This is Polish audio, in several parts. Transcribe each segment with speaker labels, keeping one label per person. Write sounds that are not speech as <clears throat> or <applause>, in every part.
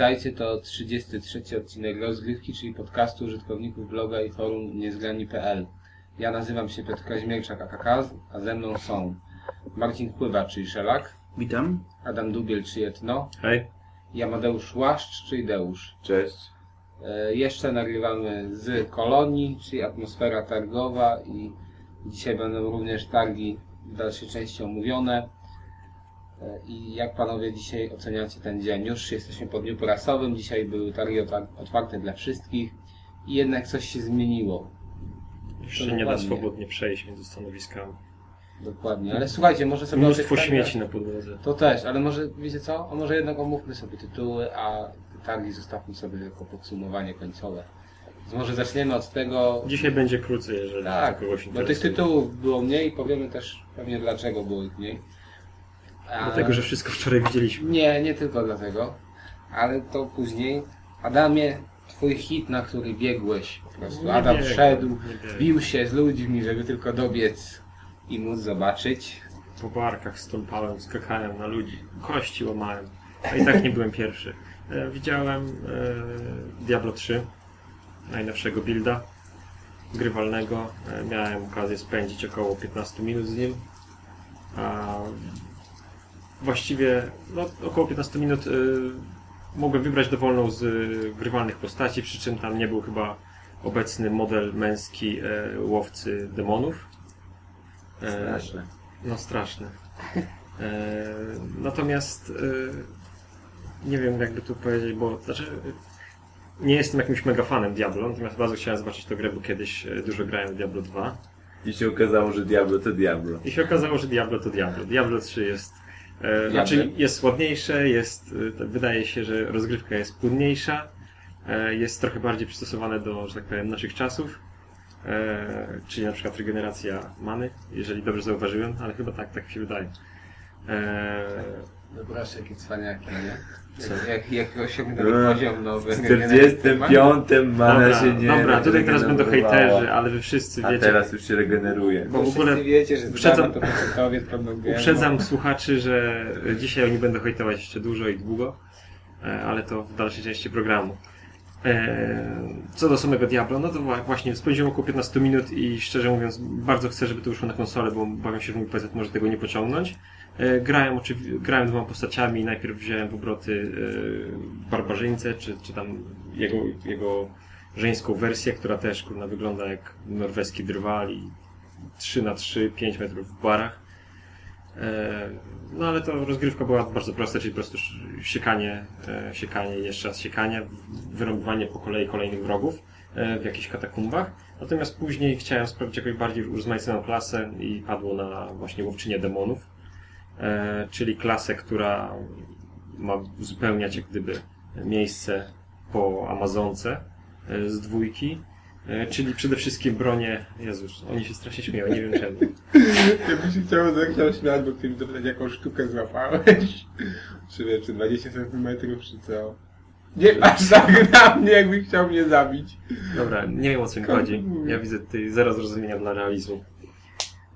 Speaker 1: Witajcie, to 33 odcinek rozgrywki, czyli podcastu użytkowników bloga i forum niezgrani.pl. Ja nazywam się Piotr Kaźmierczak AKK, a ze mną są Marcin Pływa, czyli Szelak,
Speaker 2: Witam.
Speaker 1: Adam Dubiel, czyli Etno
Speaker 3: Hej.
Speaker 1: i Amadeusz Łaszcz, czyli Deusz.
Speaker 3: Cześć.
Speaker 1: E, jeszcze nagrywamy z Kolonii, czyli atmosfera targowa i dzisiaj będą również targi w dalszej części omówione. E, I jak panowie dzisiaj oceniacie ten dzień? Już jesteśmy po dniu prasowym, dzisiaj były targi otwarte dla wszystkich i jednak coś się zmieniło.
Speaker 3: Jeszcze nie da swobodnie przejść między stanowiskami.
Speaker 1: Dokładnie, ale słuchajcie, może sobie
Speaker 3: Mnóstwo śmieci na podłodze.
Speaker 1: To też, ale może wiecie co? A może jednak omówmy sobie tytuły, a targi zostawmy sobie jako podsumowanie końcowe. Więc może zaczniemy od tego,
Speaker 3: Dzisiaj będzie krócej, jeżeli
Speaker 1: Tak,
Speaker 3: kogoś
Speaker 1: bo tych
Speaker 3: interesuje.
Speaker 1: tytułów było mniej, powiemy też pewnie dlaczego było ich mniej. A-
Speaker 3: Dlatego, że wszystko wczoraj widzieliśmy.
Speaker 1: Nie, nie tylko dlatego, ale to później. Adamie, twój hit, na który biegłeś po prostu.
Speaker 3: Nie
Speaker 1: Adam
Speaker 3: biegłem,
Speaker 1: szedł,
Speaker 3: nie biegłem.
Speaker 1: bił się z ludźmi, żeby tylko dobiec i móc zobaczyć.
Speaker 3: Po barkach stąpałem, skakałem na ludzi, kości łamałem. A i tak nie byłem pierwszy. E, widziałem e, Diablo 3, najnowszego builda, grywalnego. E, miałem okazję spędzić około 15 minut z nim. A właściwie no, około 15 minut e, mogłem wybrać dowolną z e, grywalnych postaci, przy czym tam nie był chyba obecny model męski e, łowcy demonów. E,
Speaker 1: Straszne.
Speaker 3: no straszne. E, natomiast e, nie wiem jakby tu powiedzieć, bo znaczy nie jestem jakimś mega fanem Diablo, natomiast bardzo chciałem zobaczyć tę grę, bo kiedyś e, dużo grałem w Diablo 2
Speaker 2: I się okazało, że Diablo to Diablo.
Speaker 3: i się okazało, że Diablo to Diablo. Diablo 3 jest e, znaczy jest ładniejsze, jest e, wydaje się, że rozgrywka jest płynniejsza, e, jest trochę bardziej przystosowane do, że tak powiem, naszych czasów. E, czyli na przykład regeneracja many, jeżeli dobrze zauważyłem, ale chyba tak, tak mi się wydaje. E,
Speaker 1: No proszę, jakie cwaniaki, nie?
Speaker 3: Co?
Speaker 1: Jak, jak, jak osiągnęli
Speaker 2: No,
Speaker 1: poziom nowy.
Speaker 2: W 45 mana
Speaker 3: dobra,
Speaker 2: się nie
Speaker 3: dobra, tutaj teraz będą hejterzy, ale wy wszyscy
Speaker 2: A
Speaker 3: wiecie.
Speaker 2: teraz już się regeneruje.
Speaker 3: Bo w ogóle
Speaker 1: Wszyscy wiecie, że
Speaker 3: uprzedzam-
Speaker 1: to
Speaker 3: uprzedzam słuchaczy, że dzisiaj oni będą hejtować jeszcze dużo i długo, e, ale to w dalszej części programu. E, Co do samego Diablo, no to wła- właśnie spędziłem około 15 minut i szczerze mówiąc bardzo chcę, żeby to wyszło na konsolę, bo bawię się, że mój PC może tego nie pociągnąć. E, Grałem, oczywi- grałem dwoma postaciami, najpierw wziąłem w obroty e, barbarzyńcę, czy, czy tam jego, jego żeńską wersję, która też kurna, wygląda jak norweski drwal i 3 na 3 5 metrów w barach. E, No ale to rozgrywka była bardzo prosta, czyli po prostu siekanie, siekanie jeszcze raz siekanie, wyrąbywanie po kolei kolejnych wrogów w jakichś katakumbach. Natomiast później chciałem sprawdzić jakąś bardziej urozmaiconą klasę i padło na właśnie łowczynię demonów, czyli klasę, która ma uzupełniać jak gdyby miejsce po Amazonce e, z dwójki. E, Czyli przede wszystkim bronie. Jezus, oni się strasznie śmieją, nie wiem czemu. <laughs>
Speaker 1: Ja bym się chciał, zechciał śmiać, bo chciałem zapytać, jaką sztukę złapałeś. Czy wiesz, czy 20 cm, czy co? Nie patrz tak na mnie, jakbyś chciał mnie zabić.
Speaker 3: Dobra, nie wiem o co mi chodzi. Ja widzę tutaj zero zrozumienia dla realizmu.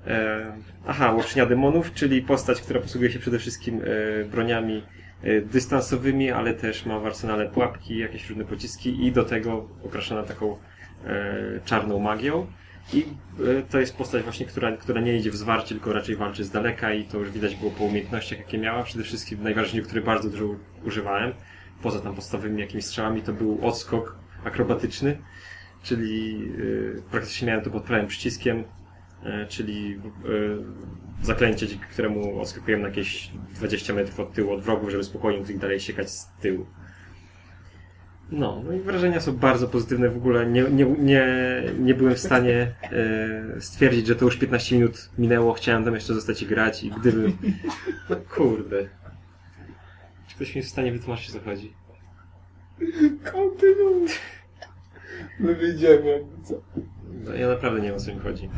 Speaker 3: E, aha, łowczynia demonów, czyli postać, która posługuje się przede wszystkim e, broniami e, dystansowymi, ale też ma w arsenale pułapki, jakieś różne pociski i do tego okraszona taką e, czarną magią. I e, to jest postać właśnie, która, która nie idzie w zwarcie, tylko raczej walczy z daleka i to już widać było po umiejętnościach, jakie miała. Przede wszystkim najważniejsze, które bardzo dużo używałem, poza tam podstawowymi jakimiś strzałami, to był odskok akrobatyczny, czyli y, praktycznie miałem to pod prawym przyciskiem, czyli y, zaklęcie, dzięki któremu odskakujemy na jakieś 20 metrów od tyłu od wrogów, żeby spokojnie ich dalej siekać z tyłu. No, no i wrażenia są bardzo pozytywne. W ogóle nie, nie, nie, nie byłem w stanie e, stwierdzić, że to już 15 minut minęło. Chciałem tam jeszcze zostać i grać i gdybym... No kurde. Czy ktoś mi jest w stanie wytłumaczyć, co chodzi?
Speaker 1: Kontynuuj. My wyjdziemy.
Speaker 3: No, ja naprawdę nie wiem, o co mi chodzi.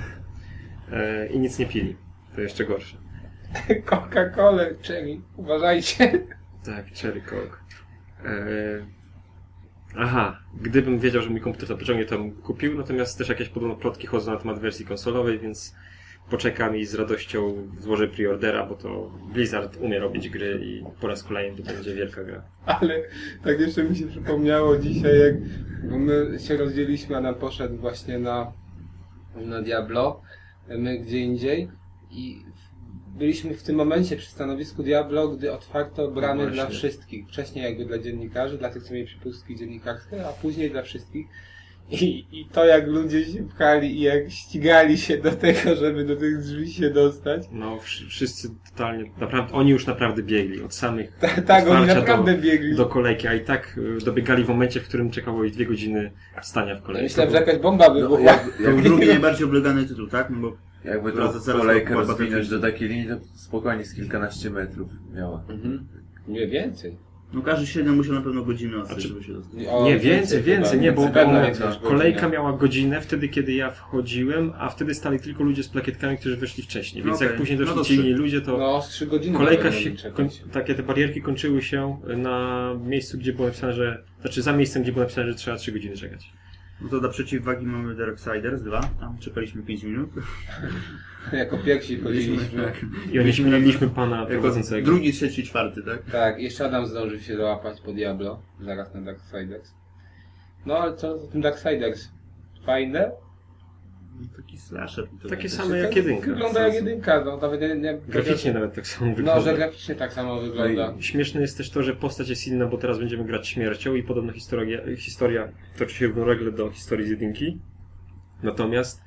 Speaker 3: E, I nic nie pili. To jeszcze gorsze. <laughs>
Speaker 1: Coca-Cola, Cherry, uważajcie.
Speaker 3: Tak, Cherry Coke. E, aha, gdybym wiedział, że mój komputer to pociągnie, to bym kupił, natomiast też jakieś podobno plotki chodzą na temat wersji konsolowej, więc poczekam i z radością złożę preordera, bo to Blizzard umie robić gry i po raz kolejny to będzie wielka gra.
Speaker 1: Ale tak jeszcze mi się przypomniało dzisiaj, jak bo my się rozdzieliliśmy, Adam poszedł właśnie na, na Diablo, my gdzie indziej i byliśmy w tym momencie przy stanowisku Diablo, gdy otwarto bramy
Speaker 2: No
Speaker 1: dla wszystkich. Wcześniej jakby dla dziennikarzy, dla tych, co mieli przypustki dziennikarskie, a później dla wszystkich. I, I to jak ludzie się pchali i jak ścigali się do tego, żeby do tych drzwi się dostać.
Speaker 3: No, wsz- wszyscy totalnie, naprawdę, oni już naprawdę biegli od samych
Speaker 1: Ta, tak, oni naprawdę
Speaker 3: do-
Speaker 1: biegli.
Speaker 3: do kolejki, a i tak y, dobiegali w momencie, w którym czekało ich dwie godziny stania w kolejce.
Speaker 1: myślałem, że jakaś bomba
Speaker 2: No,
Speaker 1: wybuchła.
Speaker 2: jak,
Speaker 4: To
Speaker 2: jak, <laughs>
Speaker 4: drugi najbardziej oblegany tytuł, tak? No bo
Speaker 2: jakby to
Speaker 4: zaraz
Speaker 2: kolejkę rozwinąć do takiej linii, to spokojnie z kilkanaście metrów miała.
Speaker 1: Mhm. Nie więcej.
Speaker 4: No każdy średnio musiał na pewno godzinę odstać,
Speaker 3: Znaczy-
Speaker 4: żeby się dostać.
Speaker 3: Nie, więcej, więcej, nie, bo, kolejka
Speaker 1: godzinę.
Speaker 3: miała godzinę wtedy, kiedy ja wchodziłem, a wtedy stali tylko ludzie z plakietkami, którzy wyszli wcześniej. Więc
Speaker 4: Okej.
Speaker 3: jak później
Speaker 4: No
Speaker 3: doszli
Speaker 4: to
Speaker 3: ci inni ludzie, to
Speaker 1: No, z trzy godziny.
Speaker 3: kolejka się, koń, takie te barierki kończyły się na miejscu, gdzie było napisane, że, znaczy za miejscem, gdzie było napisane, że trzeba 3 godziny czekać.
Speaker 4: No to dla przeciwwagi mamy Darksiders 2, tam czekaliśmy 5 minut. <laughs>
Speaker 1: Jako pierwsi chodziliśmy.
Speaker 4: Tak.
Speaker 3: I oni śmieliliśmy pana prowadzącego.
Speaker 4: drugi, trzeci, czwarty, tak?
Speaker 1: Tak, jeszcze Adam zdążył się załapać po Diablo, zaraz na Darksiders. No, ale co o tym Darksiders? Fajne?
Speaker 4: Taki slasher.
Speaker 3: Takie
Speaker 4: tak.
Speaker 3: same jak jedynka.
Speaker 1: Wygląda jak jedynka, no nawet nie, nie,
Speaker 3: Graficznie nawet tak samo
Speaker 1: No,
Speaker 3: wygląda.
Speaker 1: że graficznie tak samo wygląda.
Speaker 3: Śmieszne jest też to, że postać jest inna, bo teraz będziemy grać śmiercią i podobno historia, historia toczy się równolegle do historii z jedynki. Natomiast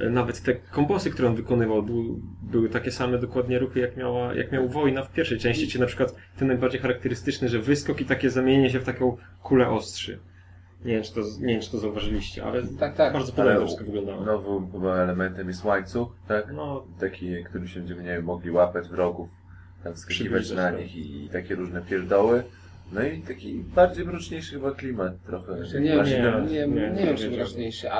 Speaker 3: e, nawet te kombosy, które on wykonywał, był, były takie same dokładnie ruchy, jak, miała, jak miał wojna w pierwszej części, czy na przykład ten najbardziej charakterystyczny, że wyskok i takie zamienienie się w taką kulę ostrzy. Nie wiem, czy to, nie wiem, czy to zauważyliście, ale
Speaker 1: Tak, tak.
Speaker 3: bardzo podobnie to wszystko wyglądało.
Speaker 2: Nowym chyba elementem jest łańcuch, tak?
Speaker 3: No,
Speaker 2: Taki, którym się będziemy nie wiem, mogli łapać wrogów, tam skakiwać
Speaker 3: Przybliżać,
Speaker 2: na
Speaker 3: tak.
Speaker 2: nich i, i takie różne pierdoły. No i taki bardziej mroczniejszy chyba klimat trochę.
Speaker 1: Znaczy, nie,
Speaker 2: Właśnie
Speaker 1: nie,
Speaker 2: ten-
Speaker 1: nie, nie,
Speaker 3: nie,
Speaker 1: nie wiem, czy
Speaker 3: nie
Speaker 1: mroczniejszy,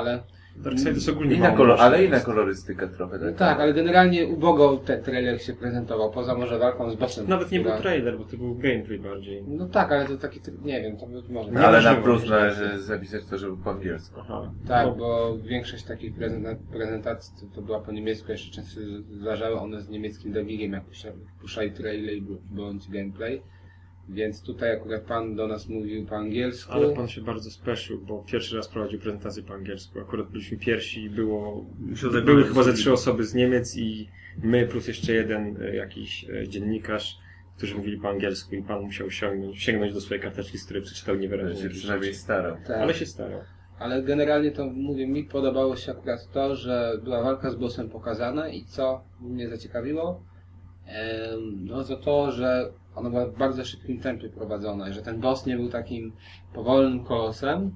Speaker 1: ale...
Speaker 3: Darksiders ogólnie
Speaker 2: Inna kolor, ale inna
Speaker 3: jest.
Speaker 2: kolorystyka trochę.
Speaker 1: No
Speaker 2: Tak,
Speaker 1: tak, ale generalnie ubogo ten trailer się prezentował, poza może walką z bossem.
Speaker 3: Nawet nie był trailer, bo to był gameplay bardziej.
Speaker 1: No tak, ale to taki, tryb- nie wiem, to być może...
Speaker 2: No, ale na plus należy zapisać to, że był po angielsku.
Speaker 3: Aha.
Speaker 1: Tak,
Speaker 3: No,
Speaker 1: bo większość takich prezenta- prezentacji to, to była po niemiecku, jeszcze często zdarzały one z niemieckim dubbingiem, jak puszczali trailer bądź gameplay. Więc tutaj akurat pan do nas mówił po angielsku.
Speaker 3: Ale pan się bardzo speszył, bo pierwszy raz prowadził prezentację po angielsku. Akurat byliśmy pierwsi i było, były
Speaker 4: zaglądać
Speaker 3: chyba ze trzy osoby z Niemiec i my plus jeszcze jeden e, jakiś e, dziennikarz, którzy mówili po angielsku i pan musiał sięgnąć, sięgnąć do swojej karteczki, z której przeczytał niewyraźnie.
Speaker 2: się przynajmniej
Speaker 3: rzeczy.
Speaker 2: starał.
Speaker 1: Tak.
Speaker 3: Ale się starał.
Speaker 1: Ale generalnie to mówię, mi podobało się akurat to, że była walka z bossem pokazana i co mnie zaciekawiło, no to to, że ona była w bardzo szybkim tempie prowadzona że ten boss nie był takim powolnym kolosem,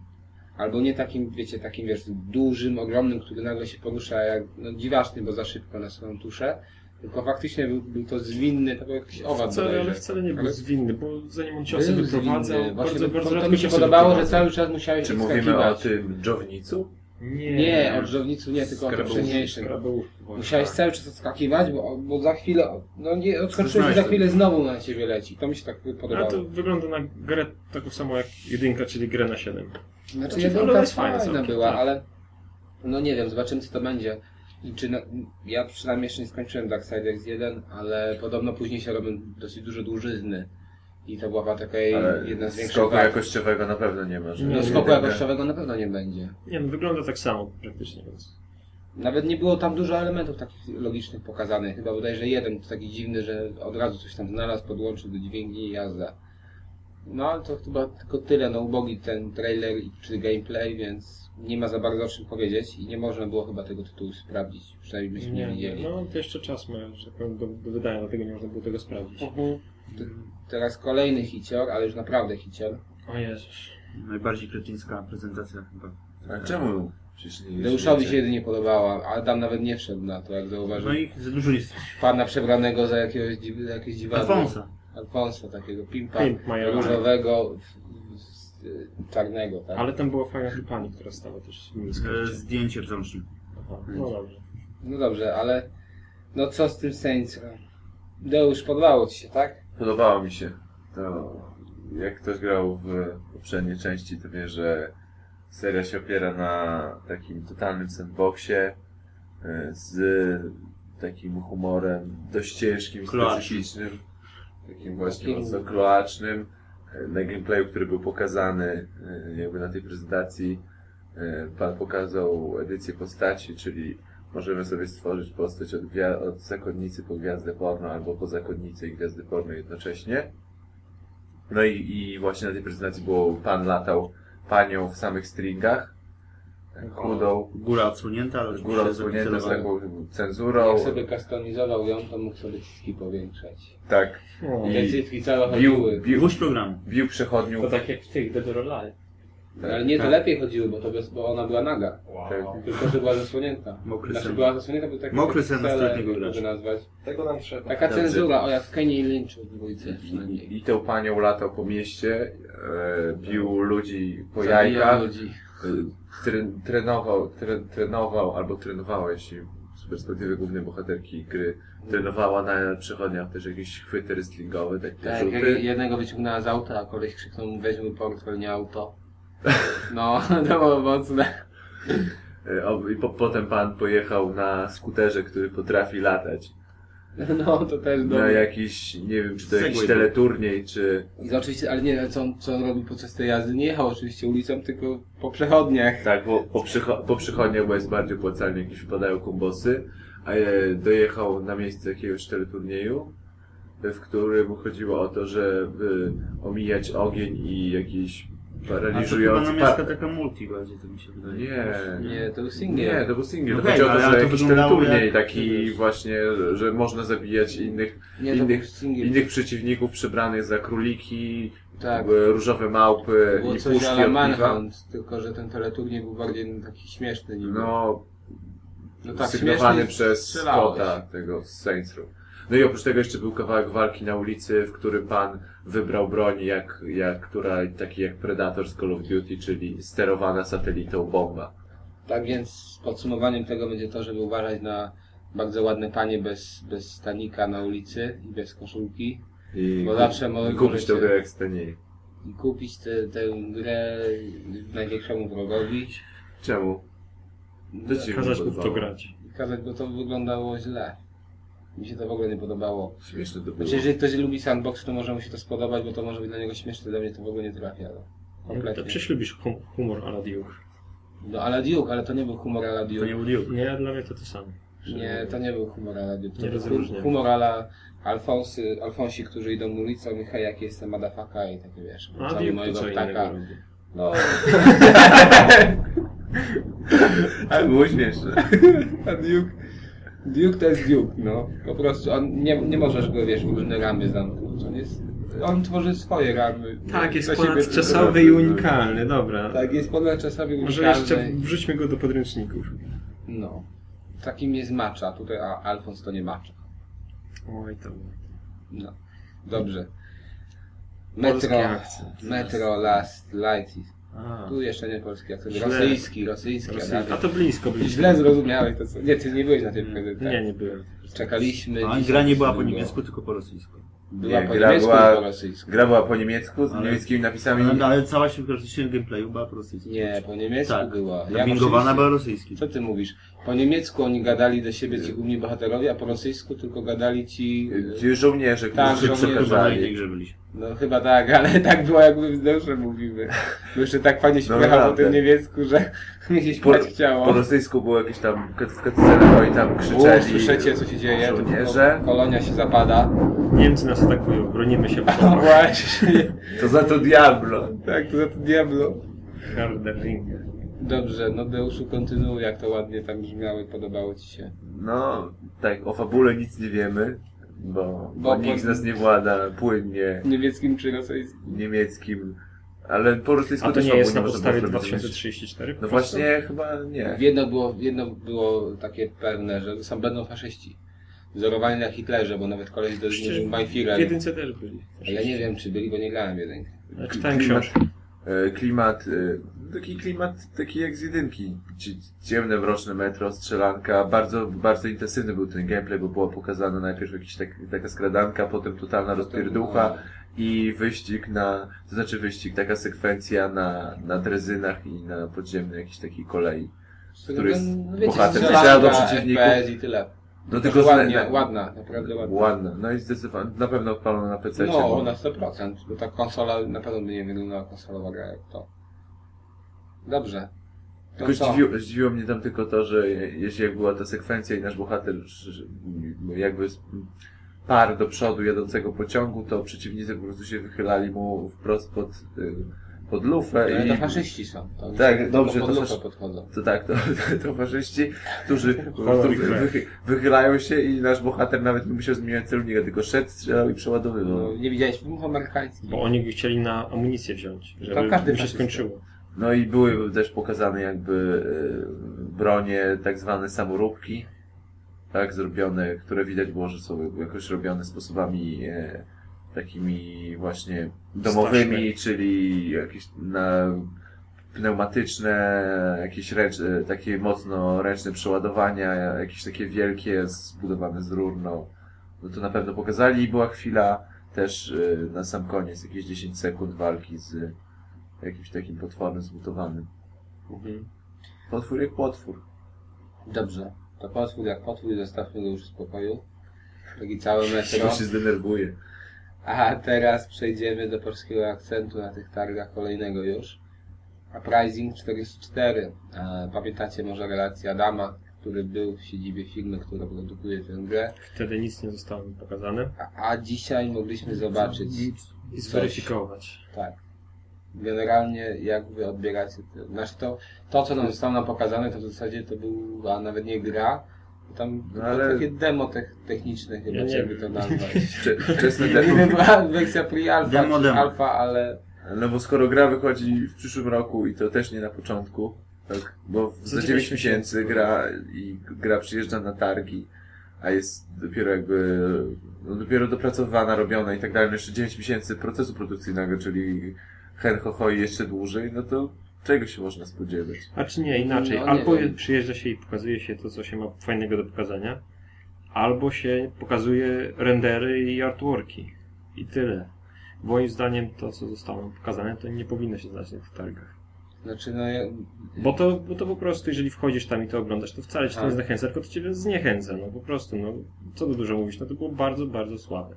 Speaker 1: albo nie takim, wiecie, takim, wiesz, dużym, ogromnym, który nagle się porusza jak, no dziwaczny, bo za szybko na swoją tuszę, tylko faktycznie był, był to zwinny, to był jakiś owad
Speaker 3: Wcale, ale
Speaker 1: bodajże.
Speaker 3: wcale nie był
Speaker 1: Ale-
Speaker 3: zwinny, bo zanim on ciosy wyprowadzał,
Speaker 1: zwinny. Właśnie
Speaker 3: bardzo,
Speaker 1: to-
Speaker 3: bardzo
Speaker 1: to, mi się podobało, że cały czas musiałeś
Speaker 2: Czy mówimy o tym dżownicu?
Speaker 3: Nie,
Speaker 1: Nie, od żownicu nie, tylko o wcześniejszym. Musiałeś cały czas odskakiwać, bo, bo za chwilę, no nie, odskoczyłeś i za chwilę znowu na ciebie leci. To mi się tak
Speaker 3: Ale
Speaker 1: podobało.
Speaker 3: to wygląda na grę taką samą jak jedynka, czyli grę na 7.
Speaker 1: Znaczy
Speaker 3: Znaczy,
Speaker 1: jedynka
Speaker 3: ale
Speaker 1: jest
Speaker 3: fajna
Speaker 1: fajna była,
Speaker 3: tak.
Speaker 1: ale no nie wiem, zobaczymy co to będzie. I czy na, ja przynajmniej jeszcze nie skończyłem Darksiders 1, ale podobno później się robią dosyć duże dłużyzny. I to była taka
Speaker 2: Ale
Speaker 1: jedna z większych
Speaker 2: skoku
Speaker 1: wad.
Speaker 2: jakościowego na pewno nie ma. że-
Speaker 1: No skoku jakościowego na pewno nie będzie.
Speaker 3: Nie no, wygląda tak samo praktycznie, więc...
Speaker 1: Nawet nie było tam dużo elementów takich logicznych pokazanych. Chyba bodajże jeden taki dziwny, że od razu coś tam znalazł, podłączył do dźwięki i jazda. No ale to chyba tylko tyle, no ubogi ten trailer i- czy gameplay, więc nie ma za bardzo o czym powiedzieć i nie można było chyba tego tytułu sprawdzić. Przynajmniej byśmy nie, widzieli.
Speaker 3: no to jeszcze czas ma, że tak powiem, do, do wydania, dlatego nie można było tego sprawdzić.
Speaker 1: Mhm. T- Teraz kolejny hicior, ale już naprawdę hicior.
Speaker 3: O Jezus.
Speaker 4: Najbardziej kretyńska prezentacja chyba.
Speaker 2: A czemu? Nie
Speaker 1: Deuszowi się jedynie podobała, a Adam nawet nie wszedł na to, jak zauważył.
Speaker 4: No i za dużo jest.
Speaker 1: Pana przebranego za jakiegoś jakieś dziwadło.
Speaker 4: Alfonsa.
Speaker 1: Alfonso, takiego pimpa
Speaker 3: Pimp
Speaker 1: różowego, w, czarnego, tak?
Speaker 3: Ale tam była fajna pani, która stała też w
Speaker 4: E. Zdjęcie w załączniku.
Speaker 3: No dobrze.
Speaker 1: No dobrze, ale no co z tym Saints? Deusz, podobało Ci się, tak?
Speaker 2: Podobało mi się. To jak ktoś grał w poprzedniej części, to wie, że seria się opiera na takim totalnym sandboxie e, z takim humorem dość ciężkim,
Speaker 4: Kloacznym.
Speaker 2: specyficznym, takim właśnie mocno kloacznym. Na gameplayu, który był pokazany e, jakby na tej prezentacji, e, Pan pokazał edycję postaci, czyli możemy sobie stworzyć postać od, od zakonnicy po gwiazdę porno, albo po zakonnicy i gwiazdy porno jednocześnie. No i, i właśnie na tej prezentacji było Pan latał panią w samych stringach, chudą,
Speaker 4: Góra odsłonięta, ale
Speaker 2: góra odsłonięta z taką cenzurą.
Speaker 1: Jak sobie customizował ją, to mógł sobie cycki powiększać.
Speaker 2: Tak.
Speaker 3: O,
Speaker 1: Te
Speaker 2: I
Speaker 1: cycki całe
Speaker 2: bił,
Speaker 1: chodziły.
Speaker 2: bił,
Speaker 4: programu.
Speaker 2: bił przechodniów.
Speaker 3: to tak jak w tych Dead or Alive.
Speaker 1: Ale nie, to
Speaker 4: Tak.
Speaker 1: lepiej chodziły, bo, to bez, bo ona była naga.
Speaker 2: Tak.
Speaker 1: Tylko, że była zasłonięta.
Speaker 4: Mokry
Speaker 1: Znaczy
Speaker 4: sen.
Speaker 1: była zasłonięta, był taki
Speaker 4: Mokry sen
Speaker 1: cele,
Speaker 4: nastoletniego gracza.
Speaker 1: nazwać.
Speaker 3: Tego nam trzeba.
Speaker 1: Taka
Speaker 2: Dobrze.
Speaker 1: cenzura, o jak w Kenny i Lynchu w dwójce przynajmniej.
Speaker 2: I, I tą panią latał po mieście, e, bił ludzi po
Speaker 1: Zabijał
Speaker 2: jajkach,
Speaker 1: ludzi.
Speaker 2: Tre, trenował, tre, trenował albo trenowała, jeśli z perspektywy głównej bohaterki gry, trenowała na przechodniach też jakieś chwyty wrestlingowe, takie
Speaker 1: Tak,
Speaker 2: rzuty.
Speaker 1: jednego wyciągnęła z auta, a koleś krzyknął mu weź mój portfel, nie auto. <laughs> No, <laughs> to było mocne.
Speaker 2: O, I po, potem pan pojechał na skuterze, który potrafi latać. <laughs>
Speaker 1: No, to też
Speaker 2: Na
Speaker 1: dobre.
Speaker 2: jakiś, nie wiem, czy to jakiś
Speaker 4: Segway był.
Speaker 2: teleturniej, czy...
Speaker 1: I oczywiście, ale nie, co on, co on robił podczas tej jazdy? Nie jechał oczywiście ulicą, tylko po przechodniach.
Speaker 2: Tak, bo po, przycho- po przychodniach, bo jest bardziej opłacalnie, jakieś wpadają kombosy, a e, dojechał na miejsce jakiegoś teleturnieju, w którym chodziło o to, żeby omijać ogień i jakieś
Speaker 4: A to chyba namiastka taka multi bardziej, to mi się wydaje.
Speaker 2: Nie,
Speaker 1: Nie, to był singiel.
Speaker 2: nie, to był singiel.
Speaker 4: Okej,
Speaker 2: Chodzi o to, że
Speaker 4: to
Speaker 2: jakiś teleturniej
Speaker 4: jak-
Speaker 2: taki
Speaker 4: wiesz.
Speaker 2: właśnie, że można zabijać innych,
Speaker 1: Nie, to
Speaker 2: innych, innych przeciwników przebranych za króliki,
Speaker 1: Tak.
Speaker 2: były różowe małpy
Speaker 1: Było
Speaker 2: i
Speaker 1: coś
Speaker 2: puszki od.
Speaker 1: Manhunt, tylko że ten teleturniej był bardziej taki śmieszny niby.
Speaker 2: No,
Speaker 1: no tak, śmieszny
Speaker 2: przez. Scotta, tego z Saints Row. No i oprócz tego jeszcze był kawałek walki na ulicy, w którym pan wybrał broń, jak, jak, która, taki jak Predator z Call of Duty, czyli sterowana satelitą bomba.
Speaker 1: Tak więc podsumowaniem tego będzie to, żeby uważać na bardzo ładne panie bez, bez stanika na ulicy i bez koszulki
Speaker 2: I
Speaker 1: Bo
Speaker 2: kup-
Speaker 1: zawsze może
Speaker 2: kupić tę grę jak staniej.
Speaker 1: i kupić tę tę grę największemu wrogowi
Speaker 2: Czemu? Się
Speaker 3: Kazać mu to grać.
Speaker 1: i kazać, bo to wyglądało źle. Mi się to w ogóle nie podobało.
Speaker 2: Śmieszne to było.
Speaker 1: Znaczy, jeżeli ktoś lubi sandbox, to może mu się to spodobać, bo to może być dla niego śmieszne, dla mnie to w ogóle nie trafia. No.
Speaker 3: To
Speaker 1: Kompletnie.
Speaker 3: przecież lubisz hum- humor a la Duke.
Speaker 1: No ale Duke, ale to nie był humor ala
Speaker 4: To nie
Speaker 1: Duke.
Speaker 4: był Duke.
Speaker 3: Nie, dla mnie to to samo.
Speaker 1: Nie, to nie był humor ala Duke. To
Speaker 3: Nie
Speaker 1: był
Speaker 3: rozróżniam.
Speaker 1: humor ala Alfonsy, Alfonsi, którzy idą ulicą i hej, jaki jestem madafaka i takie wiesz,
Speaker 3: A Duke to
Speaker 1: mojego
Speaker 3: co innego
Speaker 1: ptaka. No, <laughs> <laughs>
Speaker 2: Ale było śmieszne.
Speaker 1: a Duke, Duke to jest Duke, no. Po prostu on, nie, nie możesz go, wiesz, w różne ramy zamknąć. On jest, on tworzy swoje ramy.
Speaker 3: Tak, jest ponadczasowy i unikalny, dobra.
Speaker 1: Tak, jest ponadczasowy,
Speaker 3: Może
Speaker 1: unikalny.
Speaker 3: jeszcze wrzućmy go do podręczników.
Speaker 1: No. Takim jest macza. Tutaj, a Alfons to nie macza.
Speaker 3: Oj, to...
Speaker 1: No. Dobrze. Metro. Metro Last Light.
Speaker 3: A,
Speaker 1: Tu jeszcze nie polski akcent.
Speaker 3: Źle.
Speaker 1: Rosyjski, rosyjski. Adam.
Speaker 3: A to blisko, blisko.
Speaker 1: Źle zrozumiałeś to co. Nie, ty nie byłeś na tej prezentacji.
Speaker 3: Nie, nie byłem.
Speaker 1: Czekaliśmy.
Speaker 4: A gra nie była po niemiecku, tylko po rosyjsku.
Speaker 1: Była
Speaker 2: Nie,
Speaker 1: po
Speaker 2: gra
Speaker 1: niemiecku
Speaker 2: była-
Speaker 1: po rosyjsku.
Speaker 2: Gra była po niemiecku, z
Speaker 4: Ale-
Speaker 2: niemieckimi napisami.
Speaker 4: Ale, ale cała się w gameplayu była po rosyjsku.
Speaker 1: Nie, po niemiecku
Speaker 4: Tak.
Speaker 1: była.
Speaker 4: Dubbingowana
Speaker 1: oczywiście-
Speaker 4: była rosyjski.
Speaker 1: Co ty mówisz? Po niemiecku oni gadali do siebie ci główni bohaterowie, a po rosyjsku tylko gadali ci...
Speaker 2: Ci żołnierze,
Speaker 1: Tak,
Speaker 2: którzy
Speaker 1: żołnierze.
Speaker 4: Na innej
Speaker 2: przekazali.
Speaker 1: No chyba tak, ale <laughs> tak było jakby wzdłuż mówimy. Bo jeszcze tak fajnie śpiewał po
Speaker 2: naprawdę.
Speaker 1: tym niemiecku, że <laughs> mi się
Speaker 2: Po,
Speaker 1: śpiewać chciało.
Speaker 2: po rosyjsku było jakieś tam w cutscenach oni tam
Speaker 1: U,
Speaker 2: krzyczeli.
Speaker 1: słyszycie co się dzieje, tu
Speaker 2: Żołnierze.
Speaker 1: kolonia się zapada.
Speaker 3: Niemcy nas atakują, bronimy się <laughs>
Speaker 1: No
Speaker 3: przed
Speaker 1: właśnie,
Speaker 2: To za to Diablo.
Speaker 1: tak, to za to diablo.
Speaker 3: Harderinger.
Speaker 1: Dobrze, no Deuszu kontynuuj, jak to ładnie tam brzmiało i podobało ci się.
Speaker 2: No, tak, o fabule nic nie wiemy, bo, bo,
Speaker 1: Bo
Speaker 2: nikt z
Speaker 1: po-
Speaker 2: nas nie włada płynnie
Speaker 1: Niemieckim czy rosyjskim?
Speaker 2: niemieckim, ale po rosyjsku
Speaker 3: A to nie jest na podstawie
Speaker 2: było zrozumieć.
Speaker 3: 2034?
Speaker 2: No właśnie, chyba nie.
Speaker 1: Jedno było, jedno było takie pewne, że sam będą faszyści. Wzorowani na Hitlerze, bo nawet koleś do My
Speaker 3: W jedynce też byli.
Speaker 1: A Ja nie wiem, czy byli, bo nie grałem jedynkę.
Speaker 3: Ja czytałem książkę.
Speaker 2: E, Klimat, e, taki klimat taki jak z jedynki. Ci- Ciemne, mroczne metro, strzelanka. Bardzo, bardzo intensywny był ten gameplay, bo była pokazana najpierw jakiś tak, taka skradanka, potem totalna rozpierducha i wyścig na, to znaczy wyścig, taka sekwencja na, na drezynach i na podziemnej jakiejś takiej kolei. Który jest
Speaker 1: no, wiecie,
Speaker 2: bohater strzela do przeciwników.
Speaker 1: I tyle.
Speaker 2: No
Speaker 1: Tylko
Speaker 2: tylko
Speaker 1: ładnie,
Speaker 2: zna-
Speaker 1: ładna, naprawdę ładna.
Speaker 2: Ładna. No i zdecydowanie, na pewno odpalona na PC.
Speaker 1: No, na 100%, bo ta konsola na pewno by nie wyglądała konsolowa gra jak to. Dobrze. To
Speaker 2: Tylko zdziwiło, zdziwiło mnie tam tylko to, że jeśli jak była ta sekwencja i nasz bohater jakby par do przodu jadącego pociągu, to przeciwnicy po prostu się wychylali mu wprost pod, y, pod lufę
Speaker 1: Ale
Speaker 2: i
Speaker 1: to faszyści są. To
Speaker 2: Tak, dobrze,
Speaker 1: pod
Speaker 2: to
Speaker 1: lufę
Speaker 2: fasz-
Speaker 1: podchodzą.
Speaker 2: to tak, to, <laughs> to faszyści, którzy <laughs> wychylają się i nasz bohater nawet nie musiał zmieniać celownika, tylko szedł, strzelał i przeładowywał.
Speaker 1: No, nie widziałeś filmów amerykańskich?
Speaker 3: Bo oni chcieli na amunicję wziąć, żeby
Speaker 1: każdy
Speaker 3: im się skończyło.
Speaker 2: No i były też pokazane jakby e, bronie, tak zwane samoróbki, tak, zrobione, które widać było, że są jakoś robione sposobami e, takimi właśnie domowymi, czyli jakieś na pneumatyczne, jakieś ręcz, e, takie mocno ręczne przeładowania, jakieś takie wielkie, zbudowane z rur, no, no to na pewno pokazali i była chwila też e, na sam koniec, jakieś 10 sekund walki z jakimś takim potworem zmutowanym.
Speaker 3: Mhm.
Speaker 2: Potwór jak potwór.
Speaker 1: Dobrze. To potwór jak potwór, zostawmy go już w spokoju. Taki cały <laughs> metro.
Speaker 2: się zdenerwuje.
Speaker 1: A teraz przejdziemy do polskiego akcentu na tych targach kolejnego już. Uprising 44. E, Pamiętacie może relację Adama, który był w siedzibie firmy, która produkuje tę grę.
Speaker 3: Wtedy nic nie zostało mi pokazane.
Speaker 1: A, a dzisiaj mogliśmy zobaczyć,
Speaker 3: I zweryfikować.
Speaker 1: tak, generalnie jak wy odbieracie, znaczy to, to co nam zostało nam pokazane, to w zasadzie to była nawet nie gra, tam
Speaker 2: No ale-
Speaker 1: takie demo tech, techniczne chyba,
Speaker 3: Ja nie wiem.
Speaker 1: to nazwać. <laughs>
Speaker 2: Wcze- <laughs> Wczesne
Speaker 1: Nie
Speaker 2: demo.
Speaker 1: wiem, była wersja pre-alpha,
Speaker 4: Demo,
Speaker 1: czy
Speaker 4: demo.
Speaker 1: alfa, ale
Speaker 2: No bo skoro gra wychodzi w przyszłym roku i to też nie na początku, tak, bo
Speaker 3: Za
Speaker 2: za 9
Speaker 3: dziewięć
Speaker 2: miesięcy
Speaker 3: miesięcy.
Speaker 2: gra i gra przyjeżdża na targi, a jest dopiero jakby, no dopiero dopracowana, robiona i tak dalej, no jeszcze 9 miesięcy procesu produkcyjnego, czyli hen ho, ho i jeszcze dłużej, no to czego się można spodziewać?
Speaker 3: A czy nie, inaczej.
Speaker 1: No, nie
Speaker 3: albo
Speaker 1: wiem.
Speaker 3: przyjeżdża się i pokazuje się to, co się ma fajnego do pokazania, albo się pokazuje rendery i artworki. I tyle. Moim zdaniem to, co zostało nam pokazane, to nie powinno się na tych targach.
Speaker 1: znaczy no ja,
Speaker 3: Bo to, bo to po prostu, jeżeli wchodzisz tam i to oglądasz, to wcale cię to
Speaker 1: Tak.
Speaker 3: nie zniechęca, tylko to cię zniechęca. No po prostu, no co tu dużo mówić, no to było bardzo, bardzo słabe.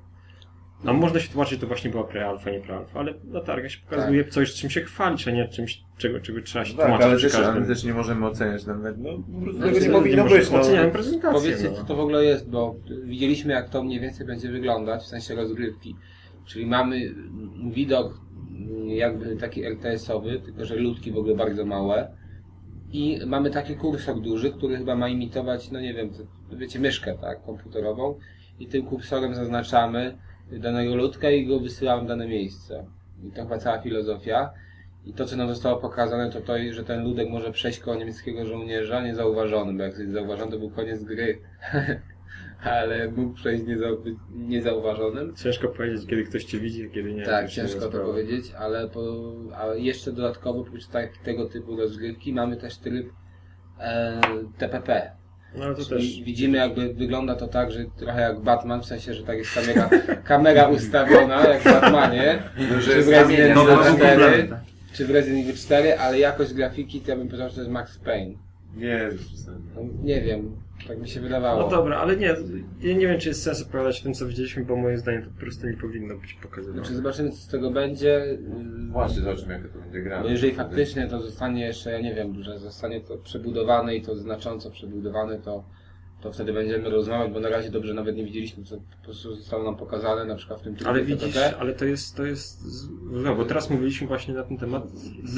Speaker 3: No można się tłumaczyć, że to właśnie była pre-alfa, nie pre-alfa, ale na targach się pokazuje coś, czym się chwalić, a nie czymś, czego, czego trzeba się
Speaker 2: Tak,
Speaker 3: tłumaczyć
Speaker 2: ale też, ale
Speaker 3: każdym.
Speaker 2: też nie możemy oceniać nawet, no po prostu
Speaker 1: Znaczy,
Speaker 2: tego nie
Speaker 1: no,
Speaker 2: powinno być, no.
Speaker 3: Oceniamy prezentację.
Speaker 1: Powiedzcie,
Speaker 3: no.
Speaker 1: co to w ogóle jest, bo widzieliśmy, jak to mniej więcej będzie wyglądać, w sensie rozgrywki. Czyli mamy widok jakby taki RTS-owy, tylko że ludki w ogóle bardzo małe. I mamy taki kursor duży, który chyba ma imitować, no nie wiem, to, wiecie, myszkę, tak, komputerową. I tym kursorem zaznaczamy danego ludka i go wysyłamy w dane miejsce. I to chyba cała filozofia. I to, co nam zostało pokazane, to to, że ten ludek może przejść koło niemieckiego żołnierza niezauważony, bo jak jest zauważony, to był koniec gry. <laughs> Ale mógł przejść niezau niezauważonym.
Speaker 3: Ciężko powiedzieć, kiedy ktoś cię widzi, kiedy nie.
Speaker 1: tak, ciężko to powiedzieć, ale po, a jeszcze dodatkowo, oprócz tak, tego typu rozgrywki, mamy też tryb e, TPP.
Speaker 3: No to też.
Speaker 1: widzimy jakby wygląda to tak, że trochę jak Batman, w sensie, że tak jest kamera, <laughs> kamera ustawiona jak w Batmanie,
Speaker 2: No, że
Speaker 1: czy w
Speaker 2: jest
Speaker 1: Resident Evil
Speaker 4: to
Speaker 2: za-
Speaker 4: był
Speaker 1: 4,
Speaker 4: komplement.
Speaker 1: czy w Resident Evil 4, ale jakość grafiki to ja bym powiedział, że to jest Max Payne.
Speaker 2: Nie, przesadnie.
Speaker 1: No, nie wiem, tak mi się wydawało.
Speaker 3: No dobra, ale nie, ja nie wiem, czy jest sens opowiadać o tym, co widzieliśmy, bo moim zdaniem to po prostu nie powinno być pokazywane.
Speaker 1: Znaczy zobaczymy co z tego będzie.
Speaker 2: Właśnie, zobaczymy jak to będzie grane.
Speaker 1: Bo jeżeli faktycznie to zostanie jeszcze, ja nie wiem, że zostanie to przebudowane i to znacząco przebudowane, to, to wtedy będziemy rozmawiać, bo na razie dobrze nawet nie widzieliśmy, co po prostu zostało nam pokazane, na przykład w tym trybie
Speaker 3: Ale widzisz,
Speaker 1: TPP.
Speaker 3: ale to jest, to jest, no, bo teraz mówiliśmy właśnie na ten temat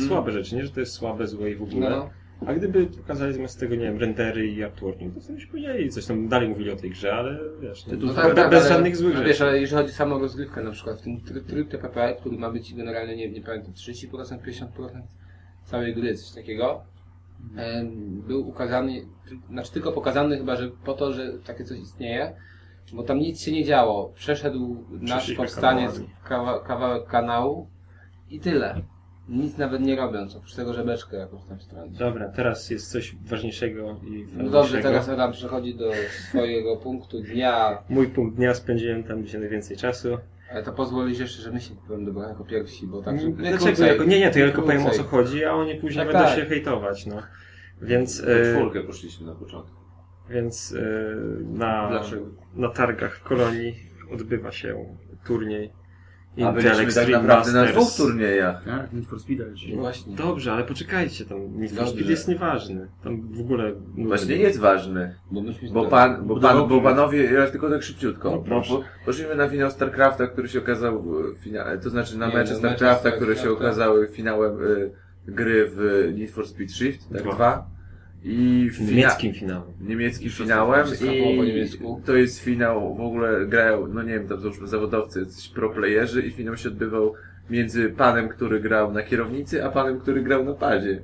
Speaker 3: słabe rzeczy, nie? Że to jest słabe, złe i w ogóle.
Speaker 1: Mhm. No,
Speaker 3: A gdyby pokazali zamiast tego, nie wiem, rendery i artworking, to sobie już powiedzieli coś tam, dalej mówili o tej grze, ale wiesz, no,
Speaker 1: no tak, tak,
Speaker 3: bez
Speaker 1: ale-
Speaker 3: żadnych złych
Speaker 1: no
Speaker 3: rzeczy.
Speaker 1: Wiesz, ale jeżeli chodzi o samą rozgrywkę, na przykład w tym tryb, tryb TPP, który ma być generalnie, nie, nie pamiętam, 30%, 50% całej gry, coś takiego, był ukazany, znaczy tylko pokazany chyba, że po to, że takie coś istnieje, bo tam nic się nie działo. Przeszedł nasz
Speaker 3: Przeszli
Speaker 1: powstaniec kawa, kawałek kanału i tyle. Nic nawet nie robiąc, oprócz tego, że beczkę jakąś tam strącić.
Speaker 3: Dobra, teraz jest coś ważniejszego i
Speaker 1: No dobrze, teraz Adam przechodzi do swojego punktu dnia,
Speaker 3: Mój punkt dnia spędziłem tam gdzie najwięcej czasu.
Speaker 1: ale to pozwolisz jeszcze, że my się powiem dobra jako pierwsi, bo tak, żeby
Speaker 3: Dlaczego?
Speaker 1: krócej.
Speaker 3: Jako, nie, nie, to ja tylko powiem o co chodzi, a oni później
Speaker 1: Tak,
Speaker 3: będą
Speaker 1: tak.
Speaker 3: się hejtować, no. Więc...
Speaker 2: W
Speaker 3: e,
Speaker 2: czwórkę poszliśmy na początku.
Speaker 3: Więc e, na,
Speaker 1: Dlaczego?
Speaker 3: na targach w Kolonii odbywa się turniej
Speaker 2: A byliśmy tak naprawdę na dwóch turniejach.
Speaker 4: Tak, Need for Speed.
Speaker 1: No właśnie.
Speaker 3: Dobrze, ale poczekajcie, tam Need for. Speed jest nieważny. Tam w ogóle...
Speaker 2: Właśnie jest ważny.
Speaker 1: Bo
Speaker 2: pan, bo, pan, bo panowie, ja tylko tak szybciutko.
Speaker 3: No proszę.
Speaker 2: Bo, poszliśmy na finał StarCrafta, który się okazał, e, fina, to znaczy na
Speaker 1: Nie,
Speaker 2: mecze StarCrafta, które się okazały finałem y, gry w Need for Speed Shift, tak
Speaker 3: Dwa.
Speaker 2: dwa. I
Speaker 3: W
Speaker 2: fina-
Speaker 3: niemieckim finale.
Speaker 2: niemieckim finałem i to jest finał, w ogóle grają, no nie wiem, tam załóżmy zawodowcy, jacyś pro playerzy i finał się odbywał między panem, który grał na kierownicy, a panem, który grał na padzie.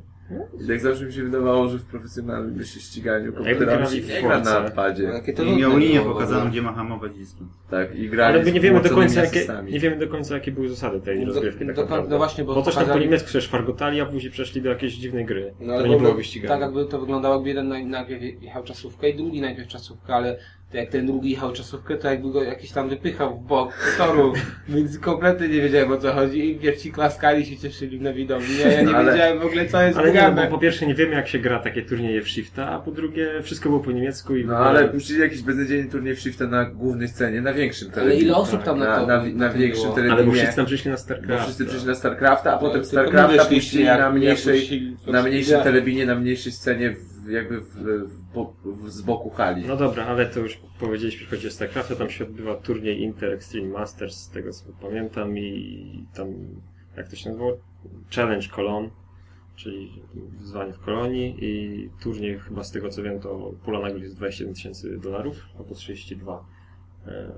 Speaker 2: I tak zawsze mi się wydawało, że w profesjonalnym się ściganiu komputerowi
Speaker 3: grali
Speaker 2: się gra na padzie.
Speaker 1: To
Speaker 4: I miał linię pokazaną, gdzie ma hamować diskiem.
Speaker 2: Tak, i grali
Speaker 3: Ale my nie wiemy do końca, jakie, nie wiemy do końca, jakie były zasady tej
Speaker 1: Do-
Speaker 3: rozgrywki tak
Speaker 1: do-
Speaker 3: naprawdę.
Speaker 1: no właśnie, bo
Speaker 3: bo coś tam po niemiecku przecież fargotali, a później przeszli do jakiejś dziwnej gry.
Speaker 1: No,
Speaker 3: to
Speaker 1: ale
Speaker 3: nie
Speaker 1: w ogóle
Speaker 3: było wyścigane.
Speaker 1: Tak jakby to wyglądało, jakby jeden naj- najpierw jechał czasówkę i drugi najpierw czasówkę, ale to jak ten drugi jechał czasówkę, to jakby go jakiś tam wypychał w bok toru, więc kompletnie nie wiedziałem o co chodzi i pierwsi klaskali się cieszyli na widowni, a ja nie
Speaker 2: Ale-
Speaker 1: wiedziałem w ogóle co jest
Speaker 3: Ale nie, bo
Speaker 1: grane.
Speaker 3: po pierwsze nie wiemy jak się gra takie turnieje w Shifta, a po drugie wszystko było po niemiecku i
Speaker 2: No
Speaker 3: ogóle-
Speaker 2: ale puścili jakiś beznadziejny turniej w Shifta na głównej scenie, na większym
Speaker 1: Ale
Speaker 2: telewizie.
Speaker 1: ile osób tam na
Speaker 2: na,
Speaker 1: to
Speaker 2: na, na,
Speaker 1: tym
Speaker 2: większym telewizie.
Speaker 3: Ale bo wszyscy tam przyszli na
Speaker 2: Bo
Speaker 3: StarCraft.
Speaker 2: wszyscy przyszli na StarCrafta, a potem
Speaker 1: Tylko
Speaker 2: StarCrafta puścili na mniejszej, na mniejszym
Speaker 1: Forza.
Speaker 2: telewizie, na mniejszej scenie, w, jakby w, w, w, z boku hali.
Speaker 3: No dobra, ale to już powiedzieliśmy, chodzi o StarCrafta, tam się odbywa turniej Inter Extreme Masters, z tego co pamiętam i tam, jak to się nazywało? Challenge Cologne, czyli wyzwanie w kolonii i turniej chyba z tego co wiem to pula nagród jest 27 tysięcy dolarów, albo 32. E,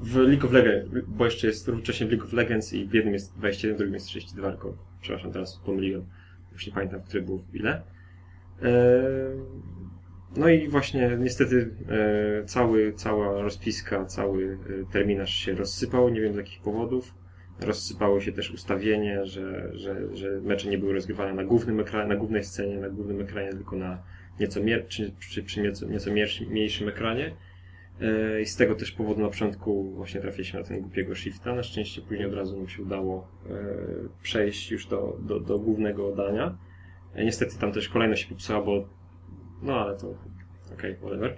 Speaker 3: W League of Legends, bo jeszcze jest równocześnie w League of Legends i w jednym jest 21, w drugim jest 32, tylko przepraszam, teraz pomyliłem. Już nie pamiętam, który był ile. E, No i właśnie niestety e, cały, cała rozpiska, cały e, terminarz się rozsypał, nie wiem z jakich powodów. Rozsypało się też ustawienie, że, że, że mecze nie były rozgrywane na głównym ekranie, na głównej scenie, na głównym ekranie, tylko na nieco, mier, czy, przy, przy nieco, nieco mniejszym ekranie. I z tego też powodu na początku właśnie trafiliśmy na ten głupiego shifta. Na szczęście później od razu nam się udało przejść już do, do, do głównego dania. E, Niestety tam też kolejność się popsuła, bo no ale to okej, whatever.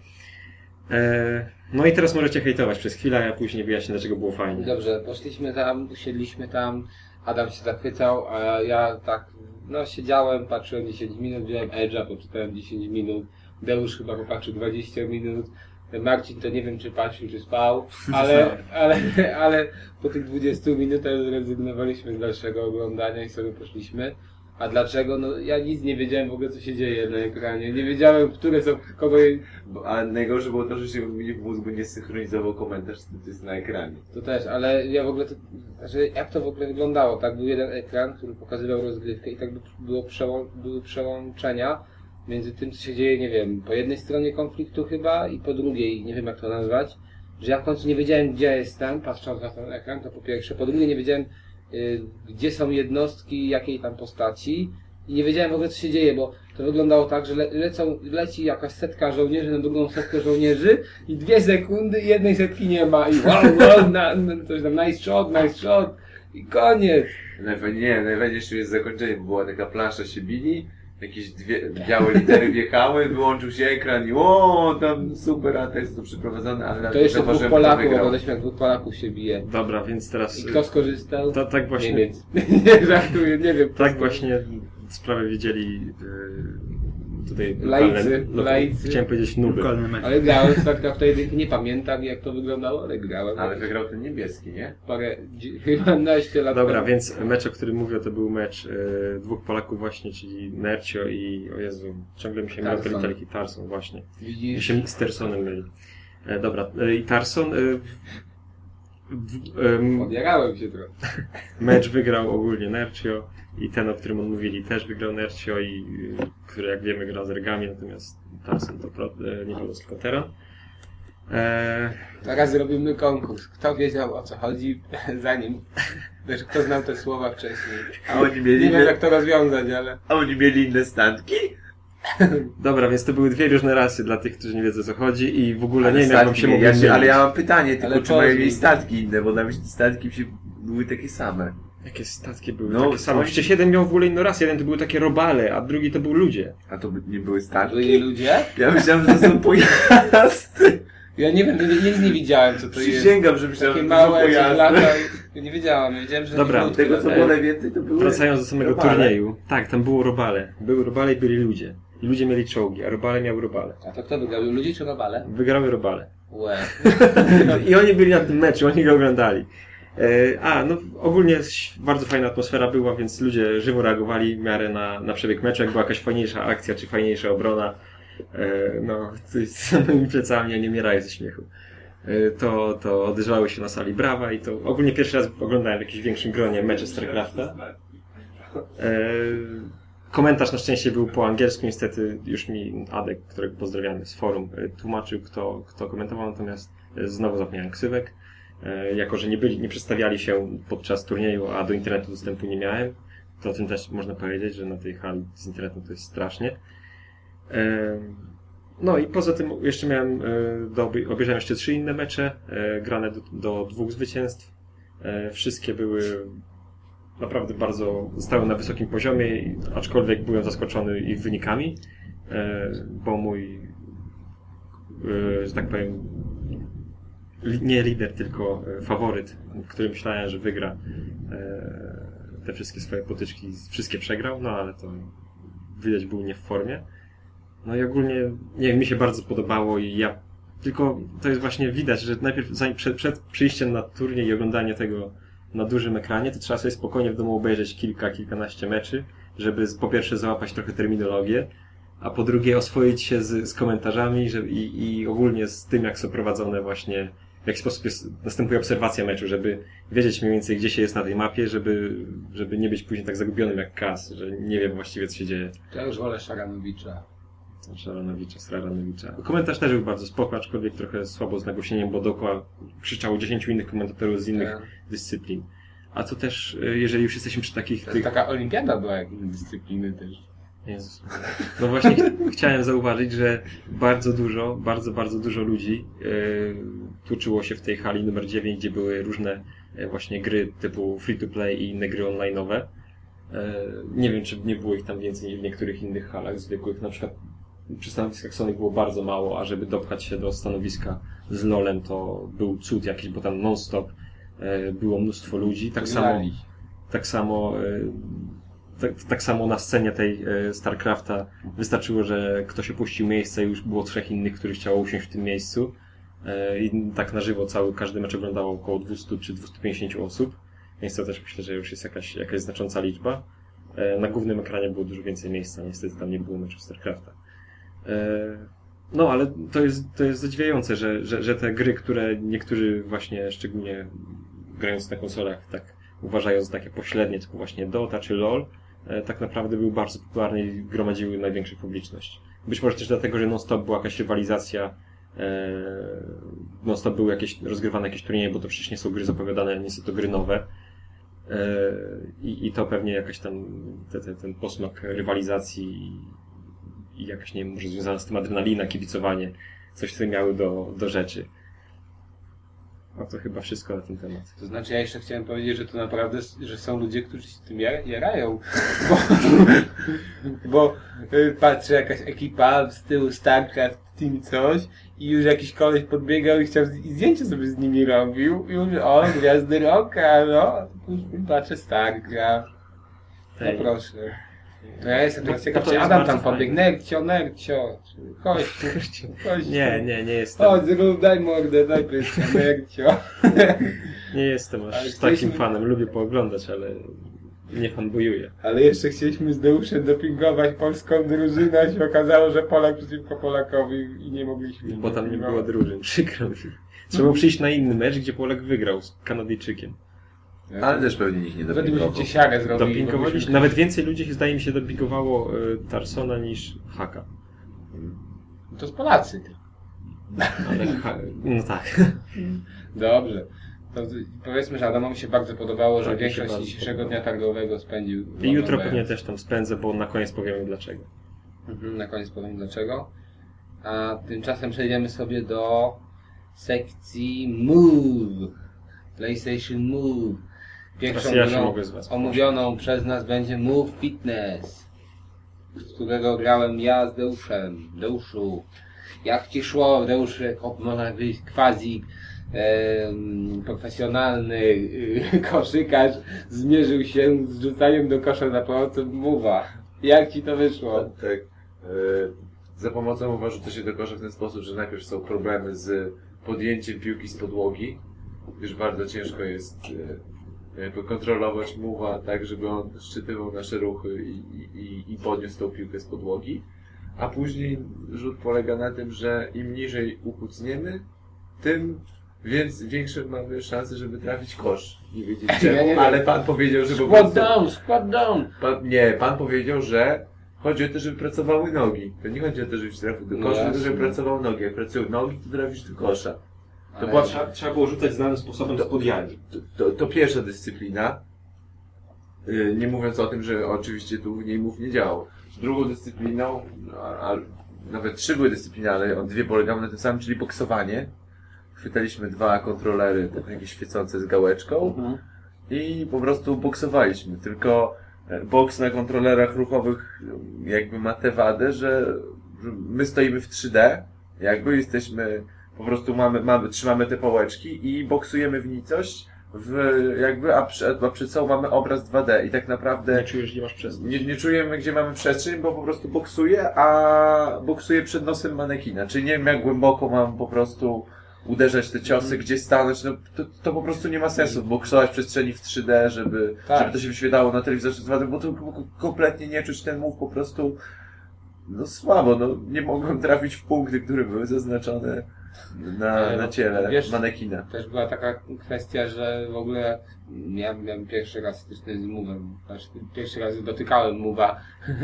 Speaker 3: E, no i teraz możecie hejtować przez chwilę, a ja później wyjaśnię, dlaczego było fajnie.
Speaker 1: Dobrze, poszliśmy tam, usiedliśmy tam, Adam się zachwycał, a ja tak, no siedziałem, patrzyłem 10 minut, wziąłem Edge'a, poczytałem 10 minut, Deusz chyba popatrzył 20 minut, Marcin to nie wiem czy patrzył, czy spał, ale, ale, ale po tych 20 minutach zrezygnowaliśmy z dalszego oglądania i sobie poszliśmy. A dlaczego? No ja nic nie wiedziałem w ogóle co się dzieje na ekranie. Nie wiedziałem, które są, kogo
Speaker 2: A najgorsze było to, że się mi w mózgu nie synchronizował komentarz, co jest na ekranie.
Speaker 1: To też, ale ja w ogóle to, znaczy jak to w ogóle wyglądało, tak? Był jeden ekran, który pokazywał rozgrywkę i tak by- było przełą, były przełączenia między tym, co się dzieje, nie wiem, po jednej stronie konfliktu chyba i po drugiej, nie wiem jak to nazwać, że ja w końcu nie wiedziałem, gdzie jestem, patrząc na ten ekran, to po pierwsze. Po drugie nie wiedziałem, gdzie są jednostki, jakiej tam postaci. I nie wiedziałem w ogóle, co się dzieje, bo to wyglądało tak, że le, lecą, leci jakaś setka żołnierzy na drugą setkę żołnierzy i dwie sekundy jednej setki nie ma. I wow, wow, na, na, coś tam, nice shot, nice shot. I koniec.
Speaker 2: Najfajniej, jest zakończenie, bo była taka plansza, się bili, jakieś dwie, białe litery wjechały, wyłączył się ekran i o, tam super, a to jest to przeprowadzone, ale
Speaker 1: To jeszcze dwóch Polaków, oglądaliśmy jak dwóch Polaków się bije.
Speaker 3: Dobra, więc teraz...
Speaker 1: I kto skorzystał?
Speaker 3: To, tak właśnie...
Speaker 1: Niemiec. <laughs> nie żartuję, nie wiem.
Speaker 3: Tak właśnie sprawę widzieli yy, tutaj
Speaker 1: Laicy,
Speaker 3: lo-
Speaker 1: laicy.
Speaker 3: Chciałem powiedzieć nuby.
Speaker 1: Ale grałem w StarCraft jedynkę, nie pamiętam jak to wyglądało, ale grałem.
Speaker 2: Ale wygrał ten niebieski, nie?
Speaker 1: Parę, <laughs> chyba naście lat
Speaker 3: Dobra,
Speaker 1: temu.
Speaker 3: więc mecz, o którym mówię, to był mecz e, dwóch Polaków właśnie, czyli Nercio i, o Jezu, ciągle mi się myli te
Speaker 1: Tarson.
Speaker 3: literki Tarson, właśnie. Mi
Speaker 1: Widzisz,
Speaker 3: się z Tersonem myli. E, dobra, e, i Tarson e,
Speaker 1: podjarałem się trochę. <laughs>
Speaker 3: mecz wygrał ogólnie Nercio i ten, o którym on mówili, też wygrał Nercio i y, który jak wiemy gra z ergami, natomiast Tarson to pro, e, nie Polos, tylko Teran. E,
Speaker 1: Teraz zrobimy konkurs. Kto wiedział o co chodzi <laughs> zanim, znaczy kto znał te słowa wcześniej.
Speaker 2: A oni mieli,
Speaker 1: Nie wiem jak to rozwiązać, ale
Speaker 2: a oni mieli inne standki? <laughs>
Speaker 3: dobra, więc to były dwie różne rasy dla tych, którzy nie wiedzą o co chodzi i w ogóle nie wiem, jak wam
Speaker 2: Statki
Speaker 3: się mogło
Speaker 2: ja się, Ale ja mam pytanie, tylko
Speaker 1: Ale
Speaker 2: czy mają mieli statki inne, bo dla mnie te statki się były takie same.
Speaker 3: Jakie statki były?
Speaker 2: No,
Speaker 3: takie same. Przecież jeden miał w ogóle inny raz. Jeden to były takie robale, a drugi to był ludzie.
Speaker 2: A to nie były
Speaker 1: Byli
Speaker 2: statki?
Speaker 1: ludzie?
Speaker 2: Ja myślałem, że to są pojazdy.
Speaker 1: Ja nie wiem, nie- nic nie widziałem, co to jest.
Speaker 2: Przysięgam, że myślałem,
Speaker 1: Takie
Speaker 2: że to są
Speaker 1: małe
Speaker 2: pojazdy.
Speaker 1: lata. Ja nie wiedziałam, ja wiedziałem, że
Speaker 3: Dobra,
Speaker 1: takie
Speaker 2: Tego, co było najwięcej, to były
Speaker 3: Wracając do samego
Speaker 2: robale.
Speaker 3: turnieju. Tak, tam było robale. Były robale i byli ludzie. I ludzie mieli czołgi, a robale miały robale.
Speaker 1: A to kto wygrał? Ludzie czy robale?
Speaker 3: Wygrały robale.
Speaker 1: Łe. <laughs>
Speaker 3: I oni byli na tym meczu, oni go oglądali. E, A, no ogólnie bardzo fajna atmosfera była, więc ludzie żywo reagowali w miarę na, na przebieg meczu. Jak była jakaś fajniejsza akcja, czy fajniejsza obrona, e, no, <laughs> z samymi plecami, a nie mierają ze śmiechu. E, To, to odezwały się na sali brawa i to ogólnie pierwszy raz oglądałem w jakimś większym gronie mecze StarCrafta. Komentarz na szczęście był po angielsku, niestety już mi Adek, którego pozdrawiamy z forum, tłumaczył, kto, kto komentował, natomiast znowu zapomniałem ksywek. E, Jako, że nie byli, nie przedstawiali się podczas turnieju, a do internetu dostępu nie miałem, to o tym też można powiedzieć, że na tej hali z internetem to jest strasznie. E, No i poza tym jeszcze miałem, e, do, obejrzałem jeszcze trzy inne mecze, grane do, do dwóch zwycięstw. Wszystkie były naprawdę bardzo stały na wysokim poziomie, aczkolwiek byłem zaskoczony ich wynikami, bo mój, że tak powiem, nie lider, tylko e, faworyt, który myślałem, że wygra e, te wszystkie swoje potyczki, wszystkie przegrał, no ale to widać był nie w formie. No i ogólnie, nie wiem, mi się bardzo podobało i ja tylko to jest właśnie widać, że najpierw zanim przed, przed przyjściem na turniej i oglądanie tego na dużym ekranie, to trzeba sobie spokojnie w domu obejrzeć kilka, kilkanaście meczy, żeby po pierwsze załapać trochę terminologię, a po drugie oswoić się z, z komentarzami że, i, i ogólnie z tym, jak są prowadzone właśnie, w jaki sposób jest, następuje obserwacja meczu, żeby wiedzieć mniej więcej, gdzie się jest na tej mapie, żeby, żeby nie być później tak zagubionym jak Kas, że nie wiem właściwie, co się dzieje.
Speaker 1: To ja już wolę Szaranowicza.
Speaker 3: Szaranowicza, Sraranowicza. Komentarz też był bardzo spoko, aczkolwiek trochę słabo z nagłośnieniem, bo dookoła krzyczało 10 innych komentatorów z innych
Speaker 1: Tak.
Speaker 3: dyscyplin. A to też, y, jeżeli już jesteśmy przy takich
Speaker 1: To
Speaker 3: tych...
Speaker 1: Taka olimpiada była jakiejś dyscypliny też.
Speaker 3: Jezus. No właśnie ch- <laughs> chciałem zauważyć, że bardzo dużo, bardzo, bardzo dużo ludzi yy, tłuczyło się w tej hali numer 9, gdzie były różne e, właśnie gry typu free-to-play i inne gry online'owe. E, Nie wiem, czy nie było ich tam więcej niż w niektórych innych halach zwykłych. Na przykład przy stanowiskach Sony było bardzo mało, a żeby dopchać się do stanowiska z LoLem to był cud jakiś, bo tam non-stop było mnóstwo ludzi. Tak samo, tak samo, tak, tak samo na scenie tej e, StarCrafta wystarczyło, że ktoś opuścił miejsce i już było trzech innych, których chciało usiąść w tym miejscu. E, I tak na żywo cały, każdy mecz oglądało około 200 czy 250 osób. Więc to też myślę, że już jest jakaś, jakaś znacząca liczba. E, Na głównym ekranie było dużo więcej miejsca, niestety tam nie było meczu StarCrafta. No, ale to jest, to jest zadziwiające, że, że, że te gry, które niektórzy właśnie, szczególnie grając na konsolach, tak uważają za takie pośrednie, typu właśnie Dota czy LoL, tak naprawdę były bardzo popularne i gromadziły największą publiczność. Być może też dlatego, że non-stop była jakaś rywalizacja, e, non-stop były jakieś rozgrywane jakieś turnieje, bo to przecież nie są gry zapowiadane, nie są to gry nowe. E, I, i to pewnie jakaś tam te, te, ten posmak rywalizacji i, i jakaś, nie wiem, może związana z tym adrenalina, kibicowanie, coś, co miały do, do rzeczy. A to chyba wszystko na ten temat.
Speaker 1: To znaczy ja jeszcze chciałem powiedzieć, że to naprawdę, że są ludzie, którzy się tym jar- jarają. <laughs> Bo, bo y, patrzę, jakaś ekipa z tyłu StarCraft, Team coś i już jakiś koleś podbiegał i chciał z- i zdjęcie sobie z nimi robił i mówi, o, gwiazdy rocka, no, patrzę StarCraft. No proszę. To ja jestem
Speaker 3: No,
Speaker 1: ciekaw, czy Adam tam pobiegł. Nercio, Nercio. Chodź chodź tu.
Speaker 3: Nie, nie, nie jestem.
Speaker 1: Chodź, zrób, daj mordę, daj pyska, Nercio. <laughs>
Speaker 3: Nie jestem aż
Speaker 1: Ale
Speaker 3: takim
Speaker 1: chcieliśmy-
Speaker 3: fanem. Lubię pooglądać, ale nie fanbojuję.
Speaker 1: Ale jeszcze chcieliśmy z Deuszem dopingować polską drużynę, a się okazało, że Polak przeciwko Polakowi i nie mogliśmy.
Speaker 3: Bo tam nie było drużyn. Przykro mi. Trzeba było przyjść na inny mecz, gdzie Polak wygrał z Kanadyjczykiem.
Speaker 2: Ale też pewnie nikt nie
Speaker 1: Wtedy
Speaker 2: dopingował.
Speaker 1: zrobili.
Speaker 3: Dopingowaliśmy.
Speaker 1: bo
Speaker 3: Nawet więcej ludzi, zdaje mi się, dopingowało y, Tarsona niż Haka.
Speaker 1: To z Polacy.
Speaker 3: Ale. <laughs> No tak.
Speaker 1: Dobrze. To powiedzmy, że Adamowi się bardzo podobało, że
Speaker 3: Tak,
Speaker 1: większość dzisiejszego dnia targowego spędził.
Speaker 3: I jutro pewnie też tam spędzę, bo na koniec powiemy dlaczego.
Speaker 1: Mhm, na koniec powiem dlaczego. A tymczasem przejdziemy sobie do sekcji Move. PlayStation Move. Pierwszą
Speaker 3: ja
Speaker 1: grą omówioną przez nas będzie Move Fitness, z którego grałem ja z Deuszem. Deuszu, jak ci szło, Deusz, jako można być quasi em, profesjonalny y, <laughs> koszykarz, zmierzył się z rzucaniem do kosza za pomocą Move'a. Jak ci to wyszło?
Speaker 2: Tak. E, za pomocą uważa to się do kosza w ten sposób, że najpierw są problemy z podjęciem piłki z podłogi, gdyż bardzo ciężko jest e, jakby kontrolować muwa tak, żeby on szczytywał nasze ruchy i, i, i- podniósł tą piłkę z podłogi. A później rzut polega na tym, że im niżej ukucniemy, tym więc większe mamy szanse, żeby trafić kosz. Nie wiedzieć
Speaker 1: Ja nie
Speaker 2: czemu, ale pan powiedział, że po
Speaker 1: Squat
Speaker 2: prostu...
Speaker 1: down, squat down!
Speaker 2: Pan, nie, pan powiedział, że chodzi o to, żeby pracowały nogi. To nie chodzi o to, żebyś trafił do
Speaker 1: No
Speaker 2: kosza, tylko żeby pracował nogi. Jak pracują nogi, to trafisz do kosza. To, była,
Speaker 3: Trzeba, trzeba było rzucać znanym sposobem z podjani.
Speaker 2: to, to, to pierwsza dyscyplina. Yy, Nie mówiąc o tym, że oczywiście tu w niej mów nie działał. Drugą dyscypliną, a, a nawet trzy były dyscypliny, ale dwie polegały na tym samym, czyli boksowanie. Chwytaliśmy dwa kontrolery, tak jakieś świecące z gałeczką.
Speaker 1: Mhm.
Speaker 2: i po prostu boksowaliśmy. Tylko e, boks na kontrolerach ruchowych jakby ma tę wadę, że że my stoimy w 3D, jakby jesteśmy, po prostu mamy, mamy trzymamy te pałeczki i boksujemy w nicość, w, jakby, a, przed, a przed sobą mamy obraz 2D i tak naprawdę
Speaker 3: Nie czujesz, że masz przestęp.
Speaker 2: nie, nie czujemy, gdzie mamy przestrzeń, bo po prostu boksuję, a boksuję przed nosem manekina. Czyli nie wiem, jak głęboko mam po prostu uderzać te ciosy, gdzie stanąć. No, to, to po prostu nie ma sensu boksować w przestrzeni w 3D, żeby,
Speaker 1: Tak.
Speaker 2: żeby to się wyświetlało na telewizorze 2D, bo to kompletnie nie czuć ten move po prostu no słabo. No, nie mogłem trafić w punkty, które były zaznaczone na,
Speaker 1: Ale
Speaker 2: na ciele
Speaker 1: wiesz-
Speaker 2: manekina.
Speaker 1: Też była taka kwestia, że w ogóle jak ja miałem pierwszy raz styczność z Move'em, znaczy pierwszy raz dotykałem Move'a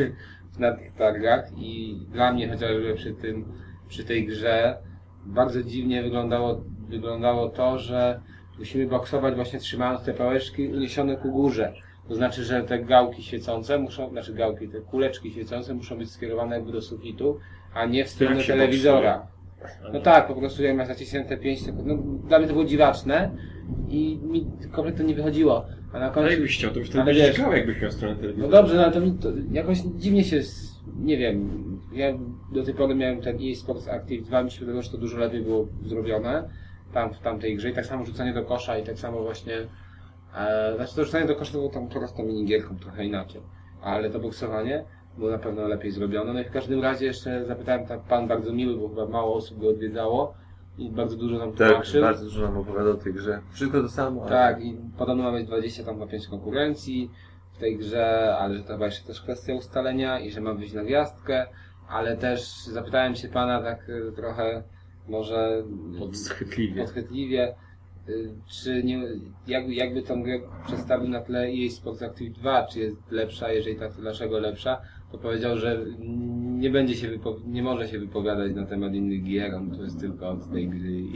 Speaker 1: <laughs> na tych targach i dla mnie chociażby przy tym, przy tej grze bardzo dziwnie wyglądało, wyglądało to, że musimy boksować właśnie trzymając te pałeczki uniesione ku górze. To znaczy, że te gałki świecące muszą, znaczy gałki, te kuleczki świecące muszą być skierowane jakby do sufitu, a nie w stronę telewizora. No tak, po prostu jak masz naciśnięte 5 sekund. No, dla mnie to było dziwaczne i mi kompletnie nie wychodziło. A na
Speaker 3: Ale
Speaker 1: końcu.
Speaker 3: jakbyś chciał, to już wtedy
Speaker 1: Ale
Speaker 3: byś czekał, jakbyś miał stronę
Speaker 1: No
Speaker 3: telewizora.
Speaker 1: dobrze, no ale to, mi to jakoś dziwnie się. Nie wiem. Ja do tej pory miałem ten EA Sports Active 2, mi się wydawało, że to dużo lepiej było zrobione tam w tamtej grze i tak samo rzucanie do kosza i tak samo właśnie. E, znaczy to rzucanie do kosza to było tam prostą minigierką trochę inaczej. Ale to boksowanie było na pewno lepiej zrobione. No i w każdym razie jeszcze zapytałem, tak pan bardzo miły, bo chyba mało osób go odwiedzało i bardzo dużo nam
Speaker 2: Tak,
Speaker 1: tłumaczył.
Speaker 2: bardzo dużo nam opowiadał o tej grze. Wszystko to samo, ale...
Speaker 1: Tak, i podobno ma być 20 tam na 5 konkurencji w tej grze, ale że to chyba jeszcze też kwestia ustalenia i że ma być na gwiazdkę, ale też zapytałem się pana tak y, trochę może
Speaker 3: Podschytliwie.
Speaker 1: podchwytliwie, y, czy nie, jak, jakby tą grę przedstawił na tle EA Sports Active 2, czy jest lepsza, jeżeli tak, to dlaczego lepsza, to powiedział, że nie będzie się nie może się wypowiadać na temat innych gier, on to jest tylko od tej gry i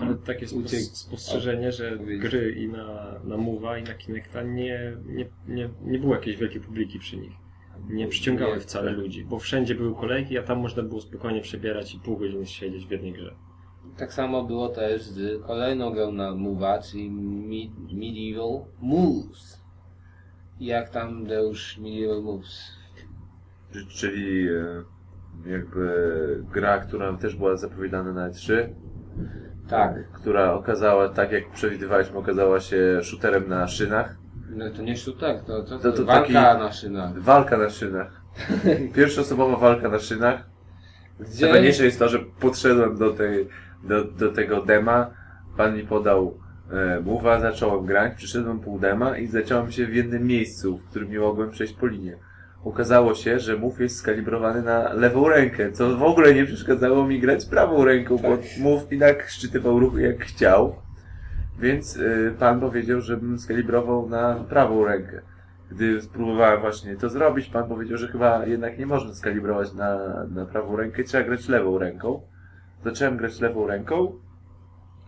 Speaker 3: Ale takie
Speaker 1: Uciek-
Speaker 3: spostrzeżenie, że
Speaker 1: Powiedzieć.
Speaker 3: gry i na, na Move'a i na Kinecta nie, nie, nie, nie było jakiejś wielkiej publiki przy nich. Nie przyciągały wcale ludzi, bo wszędzie były kolejki, a tam można było spokojnie przebierać i pół godziny siedzieć w jednej grze.
Speaker 1: Tak samo było też z kolejną grą na Move'a, czyli Mi- Medieval Moves. Jak tam Deusz Medieval Moves?
Speaker 2: Czyli e, jakby gra, która też była zapowiadana na E3,
Speaker 1: Tak,
Speaker 2: która okazała, tak jak przewidywaliśmy, okazała się shooterem na szynach.
Speaker 1: no to nie shooter, to, to, to,
Speaker 2: To- to
Speaker 1: walka na szynach.
Speaker 2: Walka na szynach. <laughs> Pierwszoosobowa walka na szynach.
Speaker 1: Gdzie
Speaker 2: Najważniejsze jest to, że podszedłem do, tej, do, do tego dema, pan mi podał e, mowa, zacząłem grać, przyszedłem pół dema i zacząłem się w jednym miejscu, w którym nie mogłem przejść po linie. Okazało się, że move jest skalibrowany na lewą rękę, co w ogóle nie przeszkadzało mi grać prawą ręką, bo move i tak szczytywał ruchy jak chciał. Więc y, pan powiedział, żebym skalibrował na prawą rękę. Gdy spróbowałem właśnie to zrobić, pan powiedział, że chyba jednak nie można skalibrować na, na prawą rękę, trzeba grać lewą ręką. Zacząłem grać lewą ręką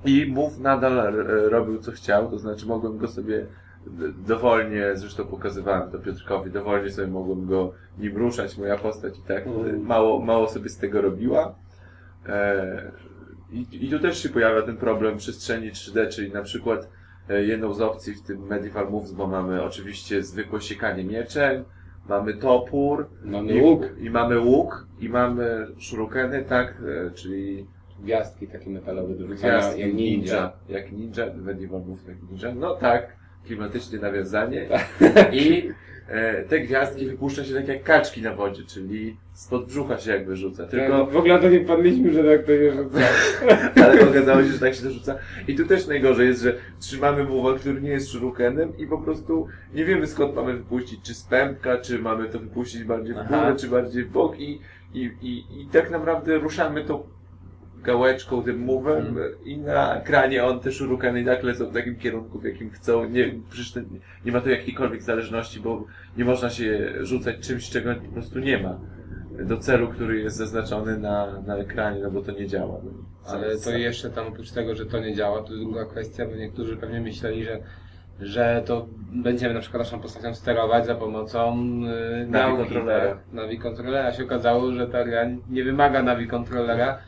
Speaker 2: i move nadal e, robił co chciał, to znaczy mogłem go sobie dowolnie, zresztą pokazywałem to Piotrkowi, dowolnie sobie mogłem go nim ruszać, moja postać i tak
Speaker 1: Mm.
Speaker 2: mało, mało sobie z tego robiła. E, i, I tu też się pojawia ten problem przestrzeni 3D, czyli na przykład e, jedną z opcji w tym Medieval Moves, bo mamy oczywiście zwykłe siekanie mieczem, mamy topór,
Speaker 1: Mamy
Speaker 2: i,
Speaker 1: łuk.
Speaker 2: i mamy łuk, i mamy shurikeny, tak, e, czyli
Speaker 1: Gwiazdki takie metalowe do rzucania, jak ninja.
Speaker 2: Jak ninja, Medieval Moves jak ninja. No tak, klimatycznie nawiązanie.
Speaker 1: Tak.
Speaker 2: I e, te gwiazdki wypuszcza się tak jak kaczki na wodzie, czyli spod brzucha się jakby rzuca. Tylko
Speaker 1: Tylko w ogóle to nie padliśmy, że tak to nie rzuca. <laughs>
Speaker 2: ale okazało się, że tak się to rzuca. I tu też najgorzej jest, że trzymamy muwa, który nie jest szurukenem i po prostu nie wiemy skąd mamy wypuścić, czy z pępka, czy mamy to wypuścić bardziej w górę,
Speaker 1: Aha.
Speaker 2: czy bardziej w bok i, i, i, i tak naprawdę ruszamy tą gałeczką, tym muwem
Speaker 1: Hmm.
Speaker 2: i na ekranie on te szurukeny i tak lecą w takim kierunku, w jakim chcą. Nie, przecież nie ma to jakiejkolwiek zależności, bo nie można się rzucać czymś, czego po prostu nie ma do celu, który jest zaznaczony na, na ekranie, no bo to nie działa. No.
Speaker 1: Ale to jeszcze tam oprócz tego, że to nie działa, to druga kwestia, bo niektórzy pewnie myśleli, że, że to będziemy na przykład naszą postacią sterować za pomocą yy,
Speaker 2: Navi kontrolera.
Speaker 1: Tak, Navi kontrolera. się okazało, że ta gra nie wymaga Navi kontrolera.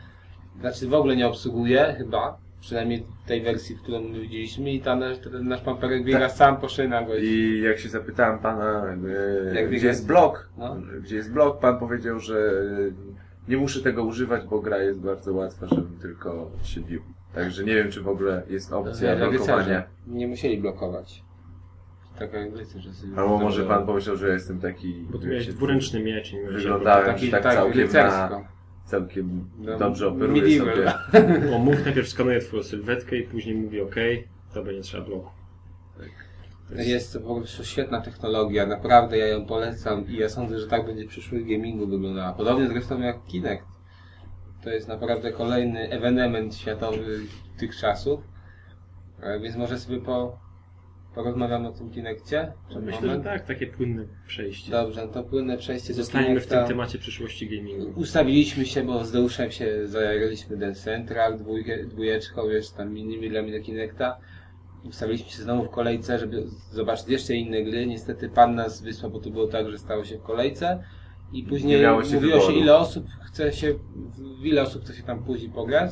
Speaker 1: Znaczy w ogóle nie obsługuje chyba. Przynajmniej tej wersji, w którą my widzieliśmy i tam nasz, ten nasz pamperek biega sam po szynach.
Speaker 2: I jak się zapytałem pana, e,
Speaker 1: Jak
Speaker 2: gdzie
Speaker 1: biega-
Speaker 2: jest blok,
Speaker 1: No.
Speaker 2: gdzie jest blok, pan powiedział, że nie muszę tego używać, bo gra jest bardzo łatwa, żebym tylko się bił. Także nie wiem, czy w ogóle jest opcja
Speaker 1: Jak
Speaker 2: blokowania.
Speaker 1: Nie musieli blokować. Taka rycerze sobie
Speaker 2: Albo może pan pomyślał, że jestem taki...
Speaker 3: Bo tu miałeś dwuręczny miecz
Speaker 2: Wyglądałem,
Speaker 1: Taki,
Speaker 2: tak, całkiem,
Speaker 1: rycersko.
Speaker 2: na, całkiem
Speaker 1: No,
Speaker 2: dobrze operuje
Speaker 1: medieval.
Speaker 2: sobie. <laughs>
Speaker 3: blokować. O, mów najpierw skanuje twoją sylwetkę i później mówi OK, to będzie trzeba bloku.
Speaker 1: Jest to po prostu świetna technologia, naprawdę ja ją polecam i ja sądzę, że tak będzie przyszłość gamingu wyglądała. Podobnie zresztą jak Kinect. To jest naprawdę kolejny ewenement światowy tych czasów. E, Więc może sobie po, porozmawiamy o tym Kinectie? Czy
Speaker 3: Myślę,
Speaker 1: moment?
Speaker 3: że tak, takie płynne przejście.
Speaker 1: Dobrze, to płynne przejście do
Speaker 3: Zostaniemy w tym temacie przyszłości gamingu.
Speaker 1: Ustawiliśmy się, bo z Deuszem się zajaraliśmy ten Central, dwójkę, dwójeczką, jeszcze tam innymi grami do Kinecta. Ustawiliśmy się znowu w kolejce, żeby zobaczyć jeszcze inne gry. Niestety pan nas wysłał, bo to było tak, że stało się w kolejce. I później
Speaker 2: Nie miało się
Speaker 1: mówiło się,
Speaker 2: wyboru.
Speaker 1: ile osób chce się, w ile osób chce się tam później pograć.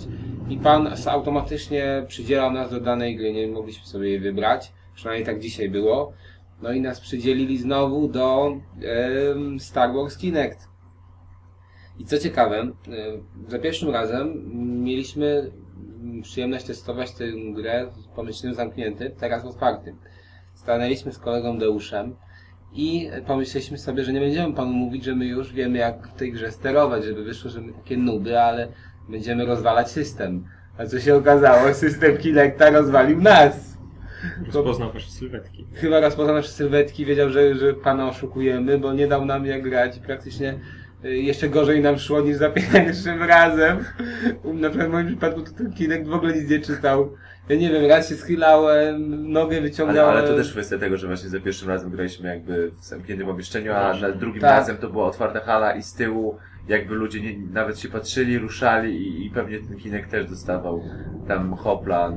Speaker 1: I pan automatycznie przydzielał nas do danej gry, nie mogliśmy sobie jej wybrać. Przynajmniej tak dzisiaj było. No i nas przydzielili znowu do em, Star Wars Kinect. I co ciekawe, e, za pierwszym razem mieliśmy przyjemność testować tę grę w pomieszczeniu zamkniętym, teraz otwartym. Stanęliśmy z kolegą Deuszem i pomyśleliśmy sobie, że nie będziemy panu mówić, że my już wiemy jak w tej grze sterować, żeby wyszło, że my takie nuby, ale będziemy rozwalać system. A co się okazało, system Kinecta rozwalił nas.
Speaker 3: Rozpoznał wasze sylwetki.
Speaker 1: Chyba rozpoznał nasze sylwetki, wiedział, że, że pana oszukujemy, bo nie dał nam jak grać i praktycznie y, jeszcze gorzej nam szło niż za <laughs> pierwszym razem. Na przykład w moim przypadku to ten Kinect w ogóle nic nie czytał. Ja nie wiem, raz się schylałem, nogę
Speaker 2: Ale,
Speaker 1: wyciągnąłem.
Speaker 2: ale to też kwestia tego, że właśnie za pierwszym razem graliśmy jakby w zamkniętym pomieszczeniu, a na drugim
Speaker 1: Tak.
Speaker 2: razem to była otwarta hala i z tyłu jakby ludzie nie, nawet się patrzyli, ruszali i, i pewnie ten kinek też dostawał tam hopla,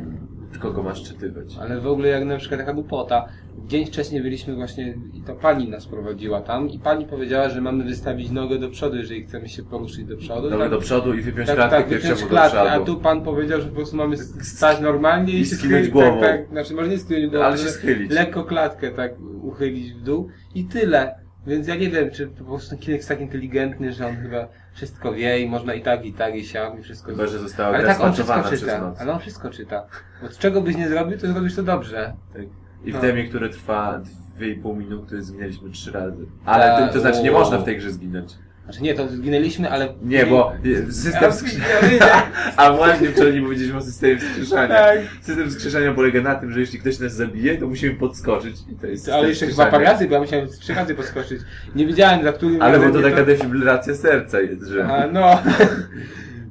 Speaker 2: kogo ma szczytywać.
Speaker 1: Ale w ogóle jak na przykład taka głupota. Dzień wcześniej byliśmy właśnie i to pani nas prowadziła tam i pani powiedziała, że mamy wystawić nogę do przodu, jeżeli chcemy się poruszyć do przodu.
Speaker 2: Nogę
Speaker 1: Tak-
Speaker 2: do przodu i wypiąć
Speaker 1: Tak,
Speaker 2: klatkę
Speaker 1: tak, wypiąć
Speaker 2: piersiową do
Speaker 1: klatkę, a
Speaker 2: przodu.
Speaker 1: tu pan powiedział, że po prostu mamy stać normalnie i,
Speaker 2: I
Speaker 1: schylić,
Speaker 2: głową.
Speaker 1: Tak, tak, znaczy może nie skinąć głową,
Speaker 2: Ale się schylić.
Speaker 1: lekko klatkę tak uchylić w dół i tyle. Więc ja nie wiem, czy po prostu Kinek jest tak inteligentny, że on chyba wszystko wie i można i tak, i tak, i siam, i wszystko
Speaker 2: Chyba, że została
Speaker 1: Ale tak on wszystko czyta, ale on wszystko czyta. Bo czego byś nie zrobił, to zrobisz to dobrze.
Speaker 2: Tak. I w
Speaker 1: No.
Speaker 2: demie, które trwa 2,5 minuty, zginęliśmy trzy razy. Ale to, to znaczy nie można w tej grze zginąć.
Speaker 1: Znaczy nie, to zginęliśmy, ale...
Speaker 2: Nie, bo system
Speaker 1: Ja,
Speaker 2: wskrzeszania... <laughs> A właśnie wczoraj nie powiedzieliśmy o systemie wskrzeszania.
Speaker 1: Tak.
Speaker 2: System wskrzeszania polega na tym, że jeśli ktoś nas zabije, to musimy podskoczyć i to jest system
Speaker 1: Ale jeszcze chyba parę razy, bo ja musiałem trzy razy podskoczyć. Nie wiedziałem za którym
Speaker 2: Ale bo to taka defibrylacja serca jest, że...
Speaker 1: A, no. <laughs>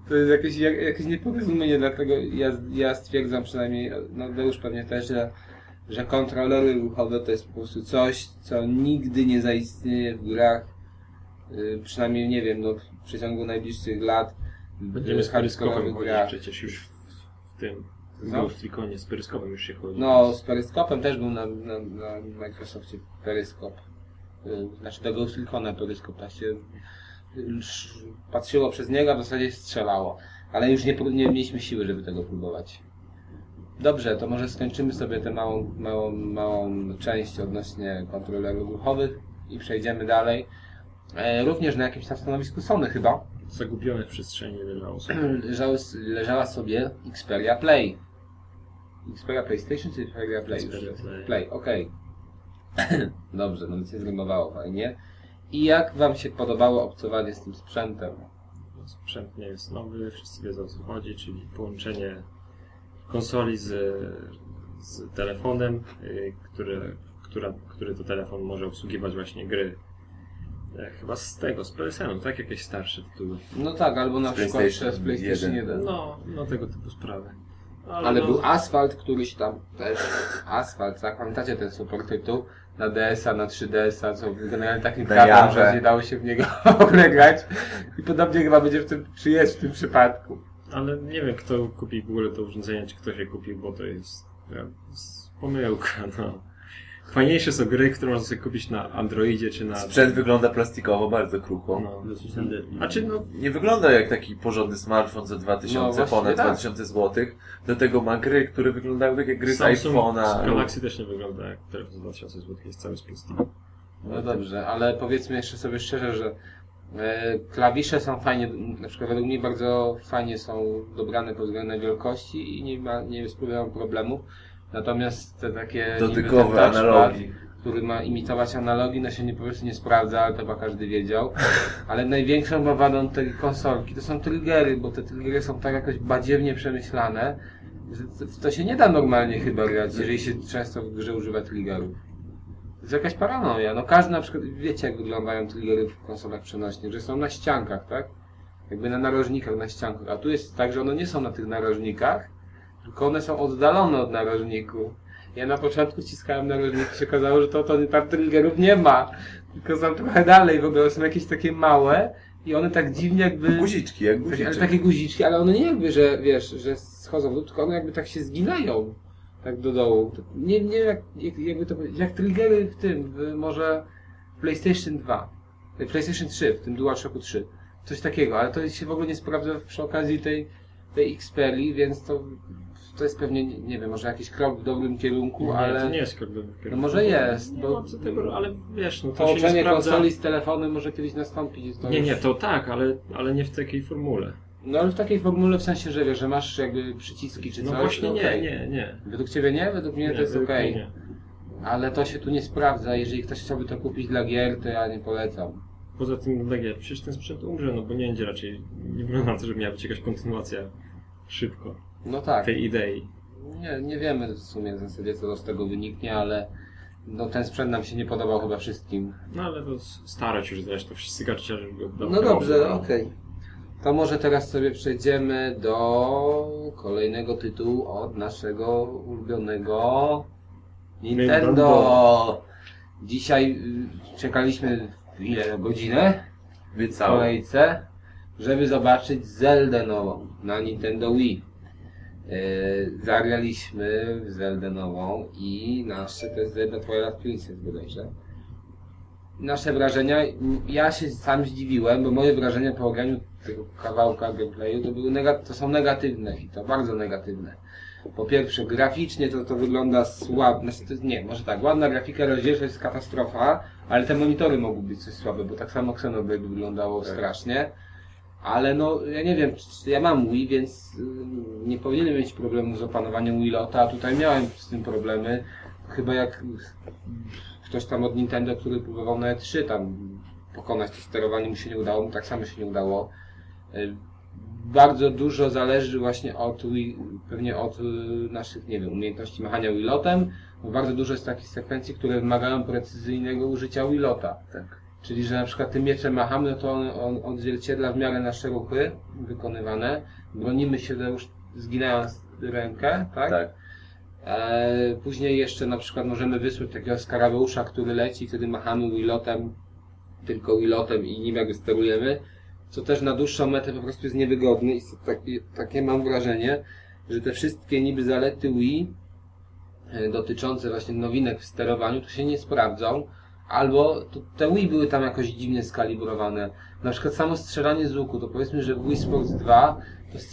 Speaker 1: To jest jakieś, jak, jakieś nieporozumienie, dlatego ja, ja stwierdzam przynajmniej, no Deusz pewnie też, że, że kontrolery ruchowe to jest po prostu coś, co nigdy nie zaistnieje w grach. Yy, przynajmniej nie wiem, no w przeciągu najbliższych lat.
Speaker 3: Będziemy z peryskopem chodzić przecież już w, tym. W
Speaker 1: No.
Speaker 3: Ghost z peryskopem już się chodzi.
Speaker 1: No, z peryskopem też był na, na, na Microsoftie peryskop. Yy, Znaczy do Ghost Recona peryskop, tak się patrzyło przez niego, a w zasadzie strzelało. Ale już nie, nie mieliśmy siły, żeby tego próbować. Dobrze, to może skończymy sobie tę małą, małą, małą część odnośnie kontrolerów ruchowych i przejdziemy dalej. E, również na jakimś tam stanowisku Sony chyba
Speaker 3: Zagubione w przestrzeni leżało sobie. <clears throat>
Speaker 1: leżały, leżała sobie Xperia Play. Xperia PlayStation czy Xperia Play?
Speaker 3: Xperia? Play.
Speaker 1: Play, okej. <clears throat> Dobrze, no nic nie zrymowało fajnie. I jak Wam się podobało obcowanie z tym sprzętem?
Speaker 3: Sprzęt nie jest nowy, wszyscy wiedzą o co chodzi, czyli połączenie konsoli z, z telefonem, y, który, która, który to telefon może obsługiwać właśnie gry. E, Chyba z tego, z PSN-u, tak? Jakieś starsze tytuły.
Speaker 1: No tak, albo na
Speaker 2: Z
Speaker 1: przykład
Speaker 2: PlayStation
Speaker 1: przez PlayStation
Speaker 2: 1.
Speaker 1: 1.
Speaker 3: No, no tego typu sprawy.
Speaker 1: Ale
Speaker 3: no,
Speaker 1: był Asfalt, któryś tam też. Asfalt, tak? Pamiętacie ten super tytuł? Na DS-a, na 3DS-a, co generalnie takim prawem,
Speaker 2: Jawę.
Speaker 1: że nie dało się w niego <laughs> w ogóle grać. I podobnie chyba będzie w tym, czy jest w tym przypadku.
Speaker 3: Ale nie wiem, kto kupi w ogóle to urządzenie, czy ktoś je kupił, bo to jest, ja, jest pomyłka, no. Fajniejsze są gry, które można sobie kupić na Androidzie, czy na...
Speaker 2: Sprzęt wygląda plastikowo, bardzo krucho.
Speaker 3: No.
Speaker 4: Dosyć tandetnie.
Speaker 3: A czy no,
Speaker 2: Nie wygląda jak taki porządny smartfon za 2000,
Speaker 1: No właśnie
Speaker 2: ponad
Speaker 1: tak.
Speaker 2: 2000 zł. Do tego ma gry, które wyglądają tak jak gry z
Speaker 3: Samsung
Speaker 2: iPhone'a.
Speaker 3: z Galaxy też nie wygląda jak telefon za 2000 zł, jest cały z plastiku.
Speaker 1: No dobrze, ale powiedzmy jeszcze sobie szczerze, że e, klawisze są fajnie, na przykład według mnie bardzo fajnie są dobrane pod względem wielkości i nie, ma, nie sprawiają problemów. Natomiast te takie
Speaker 2: Dotykowe analogi.
Speaker 1: który ma imitować analogii, no się nie, po prostu nie sprawdza, ale to chyba każdy wiedział. <laughs> Ale największą wadą tej konsolki to są triggery, bo te triggery są tak jakoś badziewnie przemyślane, że to się nie da normalnie chyba grać, jeżeli się często w grze używa triggerów. To jest jakaś paranoja. No każdy na przykład, wiecie jak wyglądają triggery w konsolach przenośnych, że są na ściankach, tak? Jakby na narożnikach, na ściankach. A tu jest tak, że one nie są na tych narożnikach, tylko one są oddalone od narożniku. Ja na początku ciskałem narożnik i się okazało, że to, to tam triggerów nie ma. Tylko są trochę dalej, w ogóle są jakieś takie małe i one tak dziwnie jakby...
Speaker 2: Guziczki, jak
Speaker 1: Takie, ale
Speaker 2: guziczki.
Speaker 1: takie guziczki, ale one nie jakby, że wiesz, że schodzą w dół, tylko one jakby tak się zginają. Tak do dołu. Nie, nie wiem jak, jak, jakby to powiedzieć, jak triggery w tym, w może w PlayStation 2. w PlayStation 3, w tym DualShocku 3. Coś takiego, ale to się w ogóle nie sprawdza przy okazji tej, tej Xperii, więc to, to jest pewnie, nie, nie wiem, może jakiś krok w dobrym kierunku,
Speaker 3: Nie,
Speaker 1: ale
Speaker 3: to nie jest krok do
Speaker 1: no może jest,
Speaker 3: Nie
Speaker 1: bo
Speaker 3: co tego, ale wiesz, no to się nie sprawdza.
Speaker 1: konsoli z telefonem może kiedyś nastąpić. To
Speaker 3: Nie,
Speaker 1: już-
Speaker 3: nie, to tak, ale, ale nie w takiej formule.
Speaker 1: No ale w takiej formule w sensie, że wiesz, że masz jakby przyciski czy
Speaker 3: No
Speaker 1: coś.
Speaker 3: właśnie
Speaker 1: to
Speaker 3: nie, nie, nie.
Speaker 1: Według Ciebie nie? Według mnie
Speaker 3: nie,
Speaker 1: to jest okej.
Speaker 3: nie.
Speaker 1: Ale to się tu nie sprawdza. Jeżeli ktoś chciałby to kupić dla gier, to ja nie polecam.
Speaker 3: Poza tym Legia, przecież ten sprzęt umrze, no bo nie będzie raczej, nie wygląda na to, że miała być jakaś kontynuacja szybko
Speaker 1: No tak.
Speaker 3: tej idei.
Speaker 1: Nie, nie wiemy w sumie w zasadzie co z tego wyniknie, ale no, ten sprzęt nam się nie podobał chyba wszystkim.
Speaker 3: No ale to starość już zresztą, wszyscy gadżeciarze go
Speaker 1: No
Speaker 3: dawno
Speaker 1: dobrze,
Speaker 3: robią.
Speaker 1: okej. To może teraz sobie przejdziemy do kolejnego tytułu od naszego ulubionego Nintendo.
Speaker 3: Nintendo.
Speaker 1: Dzisiaj y, czekaliśmy ile godzinę w kolejce, żeby zobaczyć Zeldę nową na Nintendo Wii. Yy, zagraliśmy w Zeldę nową i nasze to jest Zelda Twilight Princess bodajże. Nasze wrażenia, ja się sam zdziwiłem, bo moje wrażenia po ograniu tego kawałka gameplayu to były to są negatywne i to bardzo negatywne. Po pierwsze, graficznie to, to wygląda słabo, znaczy, nie, może tak, ładna grafika, rozdzielczość jest katastrofa, ale te monitory mogły być coś słabe, bo tak samo Xenoblade wyglądało
Speaker 2: Tak.
Speaker 1: strasznie. Ale no, ja nie wiem, ja mam Wii, więc y, nie powinienem mieć problemu z opanowaniem Wii Lota, a tutaj miałem z tym problemy. Chyba jak ktoś tam od Nintendo, który próbował na E3 tam pokonać to sterowanie, mu się nie udało, mu tak samo się nie udało. Y, Bardzo dużo zależy właśnie od pewnie od y, naszych, nie wiem, umiejętności machania Wii Lotem. bo Bardzo dużo jest takich sekwencji, które wymagają precyzyjnego użycia Wii Lota.
Speaker 2: Tak.
Speaker 1: Czyli, że na przykład tym mieczem machamy, no to on, on odzwierciedla w miarę nasze ruchy wykonywane. Bronimy się już zginając rękę, tak?
Speaker 2: Tak.
Speaker 1: E, później jeszcze na przykład możemy wysłać takiego skarabeusza, który leci, wtedy machamy wilotem, tylko wilotem i nim jakby sterujemy, co też na dłuższą metę po prostu jest niewygodne i takie, takie mam wrażenie, że te wszystkie niby zalety Wii e, dotyczące właśnie nowinek w sterowaniu to się nie sprawdzą, albo to, te Wii były tam jakoś dziwnie skalibrowane. Na przykład samo strzelanie z łuku, to powiedzmy, że w Wii Sports 2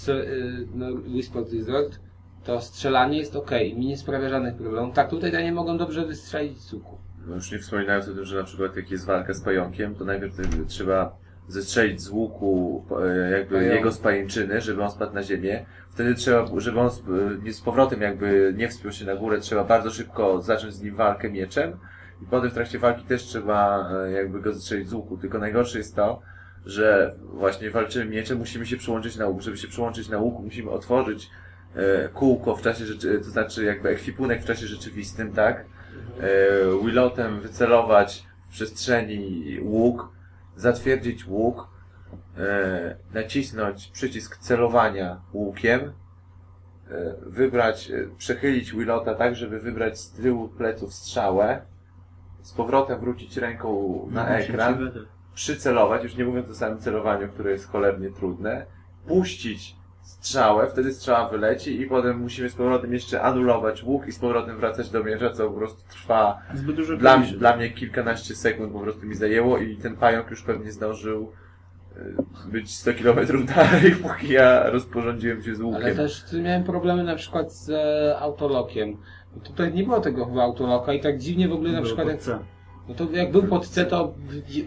Speaker 1: to y, no, Wii Sports Resort to strzelanie jest ok mi nie sprawia żadnych problemów. Tak, tutaj ja nie mogą dobrze wystrzelić z łuku.
Speaker 2: No już nie wspominając o tym, że na przykład jak jest walka z pająkiem, to najpierw trzeba zestrzelić z łuku e, jakby
Speaker 1: Pająk.
Speaker 2: jego spajęczyny, żeby on spadł na ziemię. Wtedy trzeba, żeby on sp- nie z powrotem jakby nie wspiął się na górę, trzeba bardzo szybko zacząć z nim walkę mieczem. I potem w trakcie walki też trzeba e, jakby go zestrzelić z łuku. Tylko najgorsze jest to, że właśnie walczymy mieczem, musimy się przyłączyć na łuk. Żeby się przyłączyć na łuk, musimy otworzyć e, kółko w czasie rzeczy, to znaczy jakby ekwipunek w czasie rzeczywistym, tak? E, Willotem wycelować w przestrzeni łuk, zatwierdzić łuk, e, nacisnąć przycisk celowania łukiem, e, wybrać, e, przechylić Willota tak, żeby wybrać z tyłu pleców strzałę, z powrotem wrócić ręką na
Speaker 4: No,
Speaker 2: ekran, przycelować, już nie mówiąc o samym celowaniu, które jest cholernie trudne, puścić strzałę, wtedy strzała wyleci i potem musimy z powrotem jeszcze anulować łuk i z powrotem wracać do mierza, co po prostu trwa
Speaker 4: Zbyt dużo
Speaker 2: dla,
Speaker 4: klawiszy.
Speaker 2: dla mnie kilkanaście sekund po prostu mi zajęło i ten pająk już pewnie zdążył e, być 100 km <laughs> dalej, póki ja rozporządziłem się z łukiem.
Speaker 1: Ale też miałem problemy na przykład z e, autolokiem. No Tutaj nie było tego chyba autoloka i tak dziwnie w ogóle na
Speaker 4: Było
Speaker 1: przykład
Speaker 4: pod
Speaker 1: jak,
Speaker 4: C.
Speaker 1: no to jak był pod C to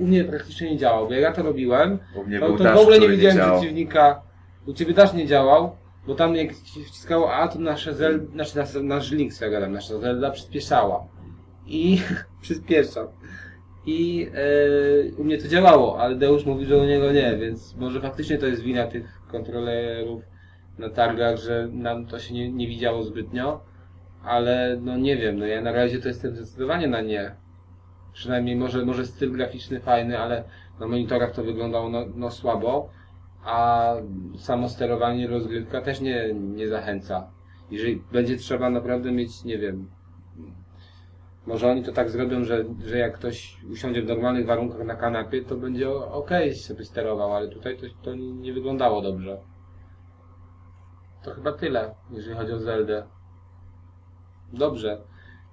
Speaker 1: u mnie praktycznie nie działał, bo jak ja to robiłem, to, to
Speaker 2: dash,
Speaker 1: w ogóle nie widziałem przeciwnika. U ciebie też nie działał, bo tam jak ci wciskało A, to nasze zel, znaczy nasz, nasz link, co ja gadam, nasza zelda przyspieszała. I <laughs> przyspieszał. I e, u mnie to działało, ale Deusz mówi, że u niego nie, więc może faktycznie to jest wina tych kontrolerów na targach, że nam to się nie, nie widziało zbytnio, ale no nie wiem, no ja na razie to jestem zdecydowanie na nie. Przynajmniej może, może styl graficzny fajny, ale na monitorach to wyglądało no, no słabo, a samo sterowanie rozgrywka też nie, nie zachęca. Jeżeli będzie trzeba naprawdę mieć, nie wiem, może oni to tak zrobią, że, że jak ktoś usiądzie w normalnych warunkach na kanapie, to będzie o- okej sobie sterował, ale tutaj to, to nie wyglądało dobrze. To chyba tyle, jeżeli chodzi o Zeldę. Dobrze.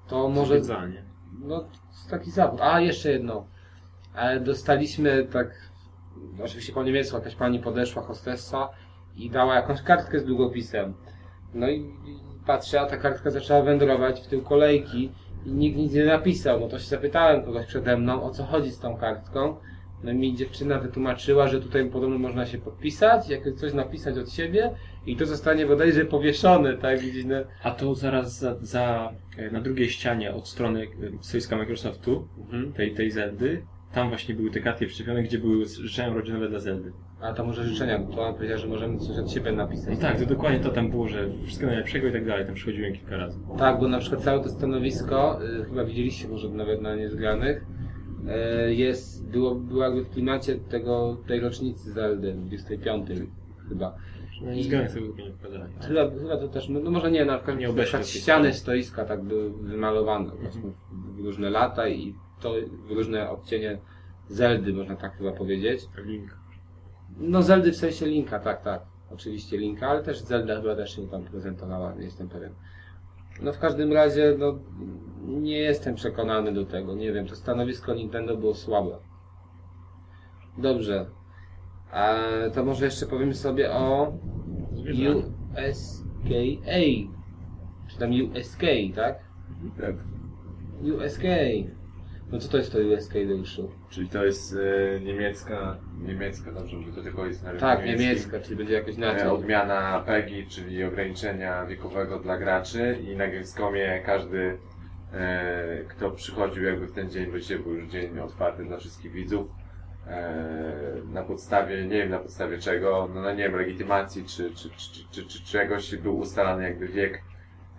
Speaker 1: To może...
Speaker 3: Zwiedzanie.
Speaker 1: No, to jest taki zawód. A, jeszcze jedno. E, dostaliśmy tak, oczywiście po niemiecku, jakaś pani podeszła, hostessa i dała jakąś kartkę z długopisem. No i, patrzę, a ta kartka zaczęła wędrować w tył kolejki i nikt nic nie napisał. No to się zapytałem kogoś przede mną, o co chodzi z tą kartką. No i mi dziewczyna wytłumaczyła, że tutaj podobno można się podpisać, jak coś napisać od siebie i to zostanie bodajże powieszone, tak? Gdzieś na...
Speaker 3: A to zaraz za, za, e, na drugiej ścianie od strony e, stoiska Microsoftu,
Speaker 1: Mhm.
Speaker 3: tej, tej Zeldy, tam właśnie były te karty przyczepione, gdzie były życzenia urodzinowe dla Zeldy.
Speaker 1: A to może życzenia, bo ona powiedziała, że możemy coś od siebie napisać.
Speaker 3: No tak, to dokładnie to tam było, że wszystkiego najlepszego i tak dalej, tam przychodziłem kilka razy.
Speaker 1: Tak, bo na przykład całe to stanowisko, y, chyba widzieliście może nawet na niezgranych, y, jest, było, było jakby w klimacie tego, tej rocznicy Zeldy, 25 chyba.
Speaker 3: No nie zgadzam sobie tego nie pokazali.
Speaker 1: Chyba, chyba to też, no, no może nie, na przykład,
Speaker 3: Nie
Speaker 1: na przykład ściany stoiska tak były wymalowane właśnie w różne lata i to w różne odcienie Zeldy, można tak chyba powiedzieć.
Speaker 3: Link.
Speaker 1: No Zeldy w sensie Linka, tak, tak. Oczywiście Linka, ale też Zelda chyba też się tam prezentowała, nie jestem pewien. No w każdym razie, no nie jestem przekonany do tego, nie wiem, to stanowisko Nintendo było słabe. Dobrze. A to może jeszcze powiemy sobie o. USKA. Czy tam USK, tak?
Speaker 2: Tak.
Speaker 1: USK. No co to jest to USK, Deuszu?
Speaker 2: Czyli to jest e, niemiecka, niemiecka, dobrze mówię, to tylko jest na rynku
Speaker 1: Tak,
Speaker 2: niemieckim.
Speaker 1: niemiecka, czyli będzie jakoś
Speaker 2: E,
Speaker 1: inaczej.
Speaker 2: Odmiana PEGI, czyli ograniczenia wiekowego dla graczy i na Gamescomie każdy, e, kto przychodził jakby w ten dzień, bo dzisiaj był już dzień otwarty dla wszystkich widzów, e, na podstawie, nie wiem na podstawie czego, no, no nie wiem, legitymacji czy, czy, czy, czy, czegoś był ustalany jakby wiek,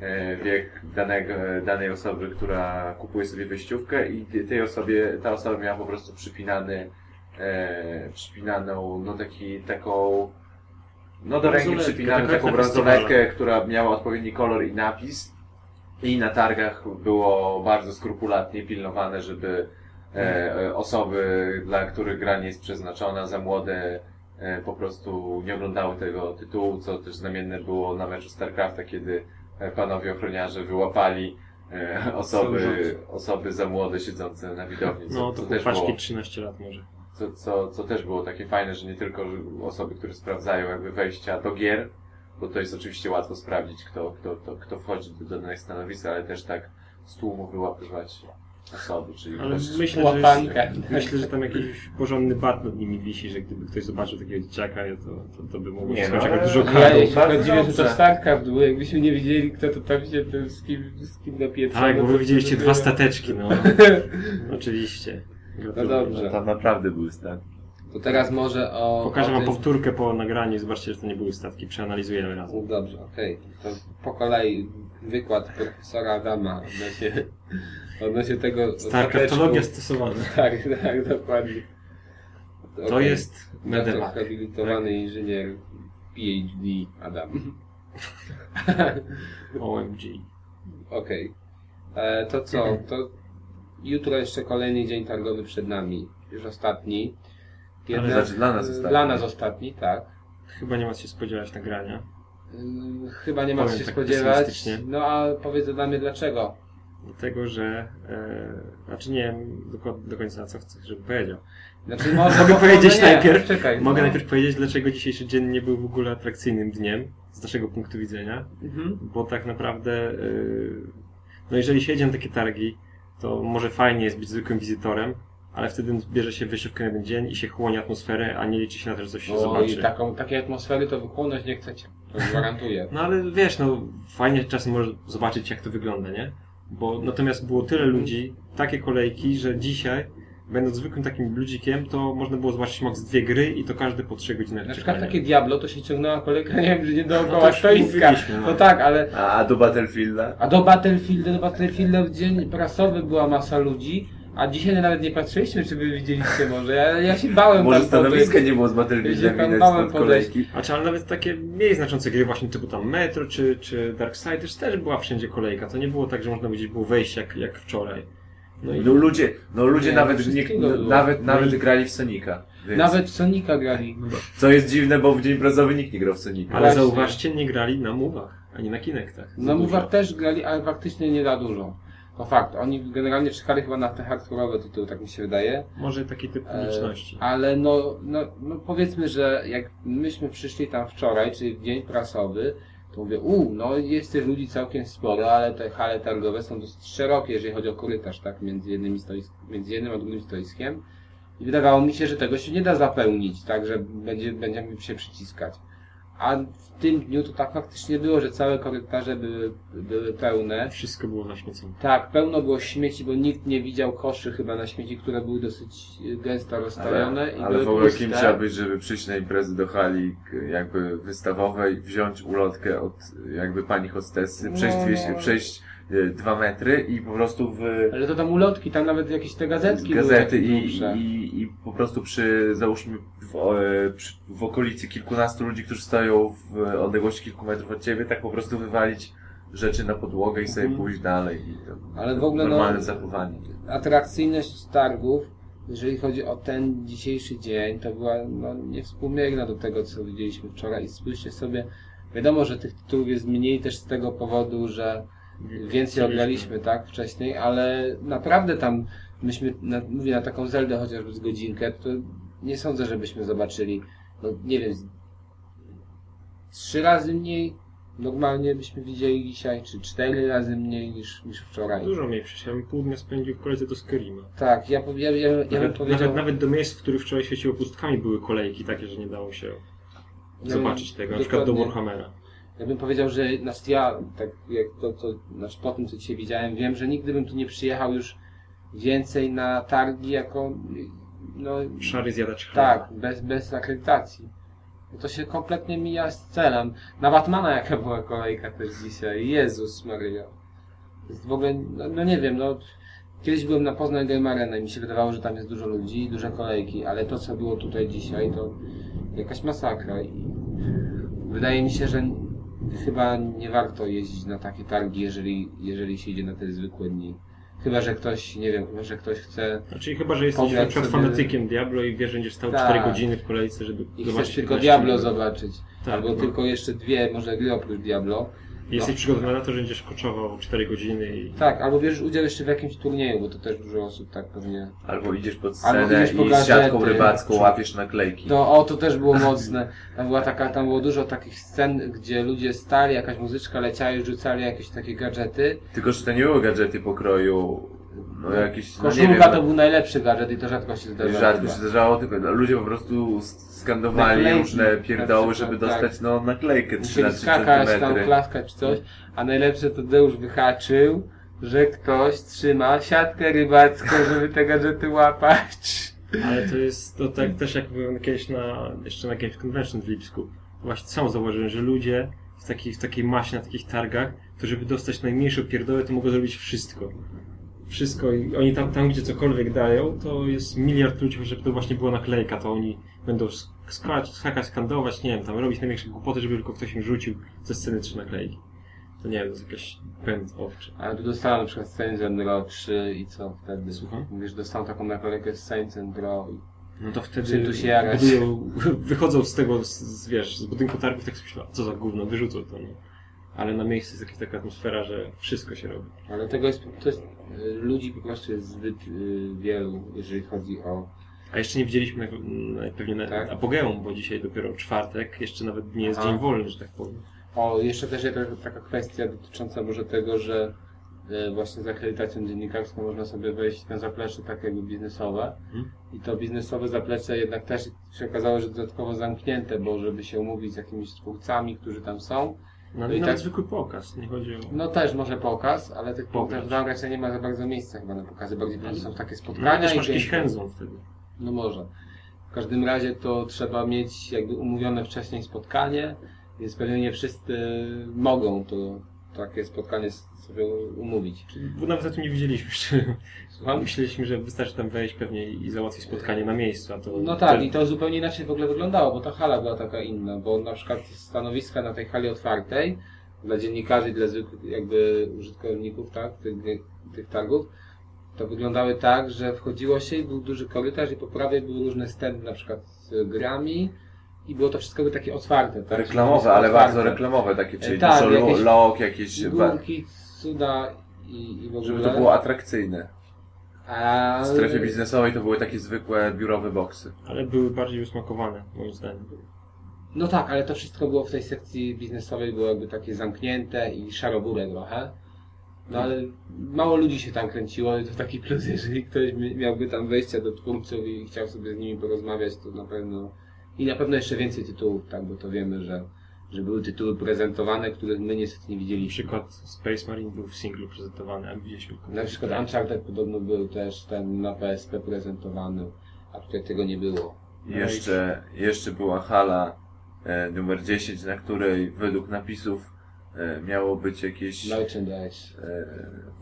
Speaker 2: e, wiek danego, danej osoby, która kupuje sobie wejściówkę i tej osobie, ta osoba miała po prostu przypinany e, przypinaną, no taki, taką, no do ręki przypinaną
Speaker 3: taką
Speaker 2: bransoletkę, która miała odpowiedni kolor i napis. I na targach było bardzo skrupulatnie pilnowane, żeby e, e, osoby, dla których gra nie jest przeznaczona za młode, e, po prostu nie oglądały tego tytułu, co też znamienne było na meczu StarCrafta, kiedy e, panowie ochroniarze wyłapali e, osoby, osoby za młode siedzące na widowni, co,
Speaker 3: No
Speaker 2: co
Speaker 3: to
Speaker 2: też było
Speaker 3: 13 lat może.
Speaker 2: co, co, co też było takie fajne, że nie tylko osoby, które sprawdzają jakby wejścia do gier, bo to jest oczywiście łatwo sprawdzić, kto, kto, kto, kto wchodzi do danych stanowisk, ale też tak z tłumu wyłapywać osoby, czyli
Speaker 3: Ale myślę, że,
Speaker 1: Łapankę.
Speaker 3: jest, myślę, że tam jakiś porządny bat nad nimi wisi, że gdyby ktoś zobaczył takiego dzieciaka, to, to, to by mogło
Speaker 2: Nie,
Speaker 3: się
Speaker 2: no, ale-
Speaker 3: dużo
Speaker 2: ale-
Speaker 1: Ja
Speaker 3: karą.
Speaker 1: jeśli chodzi, że to. StarCraft był, jakbyśmy nie wiedzieli, kto to tam się to z kim, z kim napieprza.
Speaker 3: Tak, bo
Speaker 1: no
Speaker 3: wy
Speaker 1: to-
Speaker 3: widzieliście dwa stateczki, no. <laughs> Oczywiście.
Speaker 1: No dobrze.
Speaker 2: No, tam naprawdę były stan.
Speaker 1: To teraz może o...
Speaker 3: Pokażę
Speaker 1: o
Speaker 3: wam
Speaker 1: tym-
Speaker 3: powtórkę po nagraniu i zobaczcie, że to nie były statki. Przeanalizujemy razem.
Speaker 1: No dobrze, okej. To po kolei wykład profesora Adama odnośnie, <laughs> odnośnie tego
Speaker 3: Starcraftologia stosowana. <laughs>
Speaker 1: Tak, tak, dokładnie.
Speaker 3: To
Speaker 1: Okej.
Speaker 3: jest medevac.
Speaker 1: habilitowany inżynier PhD Adam. <laughs>
Speaker 3: OMG.
Speaker 1: Okej. E, To co? To jutro jeszcze kolejny dzień targowy przed nami. Już ostatni.
Speaker 3: Ale
Speaker 2: znaczy dla nas ostatni.
Speaker 1: Dla nas ostatni, tak.
Speaker 3: Chyba nie ma się spodziewać nagrania.
Speaker 1: Chyba nie ma
Speaker 3: Powiem
Speaker 1: się
Speaker 3: tak
Speaker 1: spodziewać. No a powiedz Adamie dlaczego?
Speaker 3: Dlatego, że... E, znaczy nie wiem do, do końca co chcę, żeby powiedział.
Speaker 1: Znaczy, może, <laughs>
Speaker 3: Mogę
Speaker 1: może
Speaker 3: powiedzieć
Speaker 1: nie,
Speaker 3: najpierw?
Speaker 1: Czekaj.
Speaker 3: Mogę
Speaker 1: no.
Speaker 3: najpierw powiedzieć, dlaczego dzisiejszy dzień nie był w ogóle atrakcyjnym dniem, z naszego punktu widzenia.
Speaker 1: Mhm.
Speaker 3: Bo tak naprawdę, yy, no jeżeli się jedzie na takie targi, to może fajnie jest być zwykłym wizytorem, ale wtedy bierze się wysiłkę na jeden dzień i się chłoni atmosferę, a nie liczy się na to, że coś się
Speaker 1: O, i
Speaker 3: zobaczy.
Speaker 1: taką, takiej atmosfery to wychłonąć nie chcecie. To gwarantuję. <laughs>
Speaker 3: No ale wiesz, no fajnie czasem może zobaczyć jak to wygląda, nie? Bo natomiast było tyle ludzi, takie kolejki, że dzisiaj, będąc zwykłym takim ludzikiem, to można było zobaczyć max dwie gry i to każdy po trzy godziny
Speaker 1: Na przykład
Speaker 3: czekania.
Speaker 1: takie Diablo to się ciągnęła kolejka, nie wiem, że nie
Speaker 3: No
Speaker 1: dookoła
Speaker 3: już
Speaker 1: stoiska.
Speaker 3: mówiliśmy, no.
Speaker 1: No tak, ale
Speaker 2: A, a do Battlefielda?
Speaker 1: A do Battlefielda, do Battlefielda w dzień prasowy była masa ludzi, a dzisiaj nawet nie patrzyliśmy, czy wy widzieliście może. Ja, ja się bałem
Speaker 2: Może
Speaker 1: tam
Speaker 2: stanowiska
Speaker 1: podejść.
Speaker 2: nie było z
Speaker 1: Ja
Speaker 2: Battlefieldem
Speaker 1: się tam
Speaker 2: widać
Speaker 1: bałem
Speaker 2: kolejki.
Speaker 3: Znaczy, ale nawet takie mniej znaczące gry właśnie typu tam Metro czy, czy Darksiders też była wszędzie kolejka. To nie było tak, że można powiedzieć, było wejście jak, jak wczoraj. No i
Speaker 2: No ludzie, no ludzie
Speaker 1: Nie,
Speaker 2: nawet, nie, no, nawet,
Speaker 3: No
Speaker 2: nawet
Speaker 3: i-
Speaker 2: grali w Sonika. Więc,
Speaker 1: Nawet w Sonika grali.
Speaker 2: Co jest dziwne, bo w dzień prasowy nikt nie grał w Sonika.
Speaker 3: Ale
Speaker 1: Właśnie.
Speaker 3: zauważcie, nie grali na mówach, ani na Kinectach.
Speaker 1: Na. Mówach też grali, ale faktycznie nie za dużo. To fakt. Oni generalnie czekali chyba na te hardkorowe tytuły, tak mi się wydaje.
Speaker 3: Może taki typ publiczności.
Speaker 1: E, ale no, no, no powiedzmy, że jak myśmy przyszli tam wczoraj, czyli w dzień prasowy, to mówię, u, no jest tych ludzi całkiem sporo, ale te hale targowe są dosyć szerokie, jeżeli chodzi o korytarz, tak, między jednym, stoisk, między jednym a drugim stoiskiem. I wydawało mi się, że tego się nie da zapełnić, tak, że będzie, będziemy się przyciskać. A w tym dniu to tak faktycznie było, że całe korytarze były, były pełne.
Speaker 3: Wszystko było naśmiecone.
Speaker 1: Tak, pełno było śmieci, bo nikt nie widział koszy chyba na śmieci, które były dosyć e, gęsto rozstawione
Speaker 2: Ale,
Speaker 1: i
Speaker 2: ale w ogóle kim trzeba być, żeby przyjść na imprezy do hali k- jakby wystawowej, wziąć ulotkę od jakby pani hostessy, przejść,
Speaker 1: No,
Speaker 2: dwieście, przejść e, dwa metry i po prostu w
Speaker 1: Ale to tam ulotki, tam nawet jakieś te gazetki
Speaker 2: gazety
Speaker 1: były
Speaker 2: i, i, prostu przy, załóżmy w, e, przy, w okolicy kilkunastu ludzi, którzy stoją w odległości kilku metrów od ciebie, tak po prostu wywalić rzeczy na podłogę i sobie
Speaker 1: Mhm.
Speaker 2: pójść dalej. I to,
Speaker 1: Ale w ogóle no-
Speaker 2: normalne zachowanie.
Speaker 1: Atrakcyjność targów, jeżeli chodzi o ten dzisiejszy dzień, to była no, niewspółmierna do tego, co widzieliśmy wczoraj. I spójrzcie sobie, wiadomo, że tych tytułów jest mniej też z tego powodu, że więcej ograliśmy, tak, wcześniej, ale naprawdę tam myśmy, na, mówię na taką Zeldę chociażby z godzinkę, to nie sądzę, żebyśmy zobaczyli, no nie wiem, trzy razy mniej normalnie byśmy widzieli dzisiaj, czy cztery razy mniej niż, niż wczoraj.
Speaker 3: Dużo mniej, przecież ja bym pół dnia spędził w kolejce do Skyrima.
Speaker 1: Tak, ja, ja, ja, ja bym
Speaker 3: Nawet,
Speaker 1: powiedział...
Speaker 3: nawet, nawet do miejsc, w których wczoraj świeciło pustkami, były kolejki takie, że nie dało się
Speaker 1: No,
Speaker 3: zobaczyć tego. Na przykład do. Warhammera.
Speaker 1: Ja bym powiedział, że znaczy ja, tak jak to, to znaczy po tym, co dzisiaj widziałem, wiem, że nigdy bym tu nie przyjechał już więcej na targi jako, no,
Speaker 3: Szary zjadacz chleba.
Speaker 1: tak, bez, bez akredytacji. No To się kompletnie mija z celem. Na Batmana jaka była kolejka też dzisiaj. Jezus Maria. Jest w ogóle, no, no nie wiem, no kiedyś byłem na Poznań Game Arena i mi się wydawało, że tam jest dużo ludzi i duże kolejki, ale to co było tutaj dzisiaj to jakaś masakra i wydaje mi się, że chyba nie warto jeździć na takie targi, jeżeli, jeżeli się idzie na te zwykłe dni. Chyba, że ktoś, nie wiem, chyba, że ktoś chce
Speaker 3: Znaczy chyba, że jesteś na przykład
Speaker 1: sobie-
Speaker 3: fanatykiem Diablo i wiesz, że będziesz stał
Speaker 1: Tak.
Speaker 3: 4 godziny w kolejce, żeby
Speaker 1: i chcesz tylko
Speaker 3: 15
Speaker 1: Diablo zobaczyć.
Speaker 3: Tak,
Speaker 1: Albo
Speaker 3: no.
Speaker 1: tylko jeszcze dwie, może gry oprócz Diablo.
Speaker 3: Jesteś
Speaker 1: No.
Speaker 3: przygotowany na to, że będziesz koczował 4 godziny i...
Speaker 1: Tak, albo bierzesz udział jeszcze w jakimś turnieju, bo to też dużo osób tak pewnie.
Speaker 2: Albo idziesz pod
Speaker 1: Albo
Speaker 2: scenę
Speaker 1: idziesz po
Speaker 2: i z siatką rybacką łapiesz naklejki.
Speaker 1: To o, to też było mocne. Tam była taka, tam było dużo takich scen, gdzie ludzie stali, jakaś muzyczka leciała i rzucali jakieś takie gadżety.
Speaker 2: Tylko, że to nie były gadżety pokroju, no jakieś, no nie
Speaker 1: Koszulka
Speaker 2: wiem,
Speaker 1: to był najlepszy gadżet i to rzadko się zdarzało.
Speaker 2: rzadko się zdarzało, tylko no, ludzie po prostu skandowali
Speaker 1: Naklejki,
Speaker 2: różne pierdoły,
Speaker 1: na przykład,
Speaker 2: żeby
Speaker 1: tak.
Speaker 2: dostać no, naklejkę 3 na
Speaker 1: Musieli
Speaker 2: 3
Speaker 1: skakać, tam klaskać czy coś, a najlepsze to Deusz wyhaczył, że ktoś trzyma siatkę rybacką, <laughs> żeby te gadżety łapać.
Speaker 3: Ale to jest, to tak też jak byłem kiedyś na, jeszcze na Games Convention w Lipsku, właśnie sam zauważyłem, że ludzie w takiej, w takiej masie, na takich targach, to żeby dostać najmniejszą pierdołę, to mogą zrobić wszystko. Wszystko i oni tam, tam gdzie cokolwiek dają, to jest miliard ludzi, żeby to właśnie była naklejka, to oni będą sk- skakać, skakać, skandować, nie wiem, tam robić największe głupoty, żeby tylko ktoś im rzucił ze sceny trzy naklejki. To nie wiem, to jest jakiś pęd owczy.
Speaker 1: Ale tu dostałem na przykład Saints Row 3 i co wtedy?
Speaker 3: Słucham?
Speaker 1: Mówisz, dostałem taką naklejkę z Saints Row. i-
Speaker 3: No to wtedy
Speaker 1: tu się
Speaker 3: budują, <laughs> wychodzą z tego, z, z, wiesz, z budynku targów, tak sobie myślą, co za gówno, wyrzucą to, no. Ale na miejscu jest jakaś taka atmosfera, że wszystko się robi.
Speaker 1: Ale tego jest, to jest, y, ludzi po prostu jest zbyt y, wielu, jeżeli chodzi o...
Speaker 3: A jeszcze nie widzieliśmy pewnie
Speaker 1: Tak.
Speaker 3: apogeum, bo dzisiaj dopiero czwartek, jeszcze nawet nie jest dzień wolny, że tak powiem.
Speaker 1: O, jeszcze też jest taka- kwestia dotycząca może tego, że y, właśnie z akredytacją dziennikarską można sobie wejść na zaplecze takie jakby biznesowe.
Speaker 3: Mhm.
Speaker 1: I to biznesowe zaplecze jednak też się okazało, że dodatkowo zamknięte, bo żeby się umówić z jakimiś twórcami, którzy tam są,
Speaker 3: No,
Speaker 1: No i
Speaker 3: nawet
Speaker 1: tak-
Speaker 3: zwykły pokaz, nie chodzi o...
Speaker 1: No też może pokaz, ale tych pokazów tam raczej nie ma za bardzo miejsca chyba na pokazy, bardziej prostu są takie
Speaker 3: No,
Speaker 1: spotkania.
Speaker 3: też
Speaker 1: i
Speaker 3: masz jakiś wtedy.
Speaker 1: No może. W każdym razie to trzeba mieć jakby umówione wcześniej spotkanie, więc pewnie nie wszyscy mogą to takie spotkanie sobie umówić.
Speaker 3: Bo nawet o tym nie widzieliśmy.
Speaker 1: Słucham?
Speaker 3: Myśleliśmy, że wystarczy tam wejść pewnie i załatwić spotkanie na miejscu, a to...
Speaker 1: No tak, i to zupełnie inaczej w ogóle wyglądało, bo ta hala była taka inna, bo na przykład stanowiska na tej hali otwartej dla dziennikarzy i dla zwykłych jakby użytkowników, tak, tych, tych targów, to wyglądały tak, że wchodziło się i był duży korytarz i po prawej były różne stędy na przykład z grami i było to wszystko takie otwarte. Tak?
Speaker 2: Reklamowe, ale
Speaker 1: Otwarte.
Speaker 2: bardzo reklamowe takie, czyli
Speaker 1: Tak,
Speaker 2: dużo
Speaker 1: jakieś
Speaker 2: log, jakieś... ba-
Speaker 1: Figurki, cuda i, i w ogóle.
Speaker 2: Żeby to było atrakcyjne.
Speaker 1: A...
Speaker 2: W strefie biznesowej to były takie zwykłe biurowe boksy.
Speaker 3: Ale były bardziej usmakowane, moim zdaniem.
Speaker 1: No tak, ale to wszystko było w tej sekcji biznesowej, było jakby takie zamknięte i szarobure trochę. No ale mało ludzi się tam kręciło i to taki plus, jeżeli ktoś mi- miałby tam wejścia do twórców i chciał sobie z nimi porozmawiać, to na pewno... I na pewno jeszcze więcej tytułów, tak, bo to wiemy, że, że były tytuły prezentowane, których my niestety nie
Speaker 3: Na
Speaker 1: widzieliśmy.
Speaker 3: przykład Space Marine był w singlu prezentowany, a widzieliśmy
Speaker 1: Na przykład Uncharted podobno był też ten na PSP prezentowany, a tutaj tego nie było.
Speaker 2: I Jeszcze, jeszcze była hala e, numer 10, na której według napisów miało być jakieś
Speaker 1: Merchandise.
Speaker 2: e,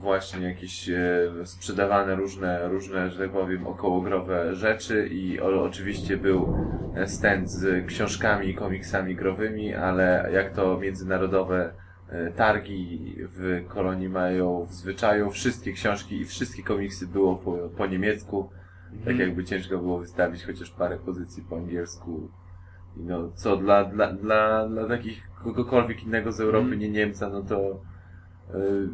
Speaker 2: właśnie jakieś e, sprzedawane różne, różne, że tak powiem, okołogrowe rzeczy i o, oczywiście był e, stand z książkami i komiksami growymi, ale jak to międzynarodowe e, targi w kolonii mają w zwyczaju, wszystkie książki i wszystkie komiksy było po, po niemiecku, tak jakby ciężko było wystawić chociaż parę pozycji po angielsku. I No, co dla, dla, dla, dla takich kogokolwiek innego z Europy, nie Niemca, no to yy,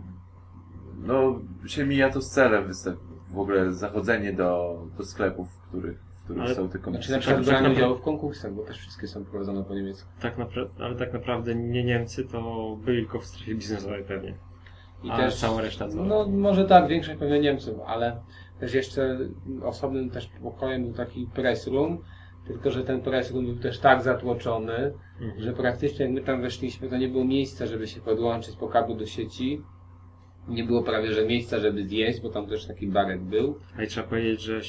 Speaker 2: no, się mija to z celem wystaw- w ogóle zachodzenie do, do sklepów, w których, w których
Speaker 3: Ale-
Speaker 2: są te komiksy.
Speaker 1: Znaczy na przykład
Speaker 3: tak
Speaker 1: branie
Speaker 3: naprawdę-
Speaker 1: udziału w konkursach, bo też wszystkie są prowadzone po niemiecku.
Speaker 3: Tak napra- ale tak naprawdę nie Niemcy, to byli tylko w strefie biznesowej pewnie.
Speaker 1: I
Speaker 3: A
Speaker 1: też
Speaker 3: cała reszta co?
Speaker 1: No może tak, większość pewnie Niemców, ale też jeszcze osobnym też pokojem był taki press room, tylko że ten press room był też tak zatłoczony,
Speaker 3: Mhm.
Speaker 1: że praktycznie jak my tam weszliśmy, to nie było miejsca, żeby się podłączyć po kablu do sieci. Nie było prawie, że miejsca, żeby zjeść, bo tam też taki barek był.
Speaker 3: A i trzeba powiedzieć, że y,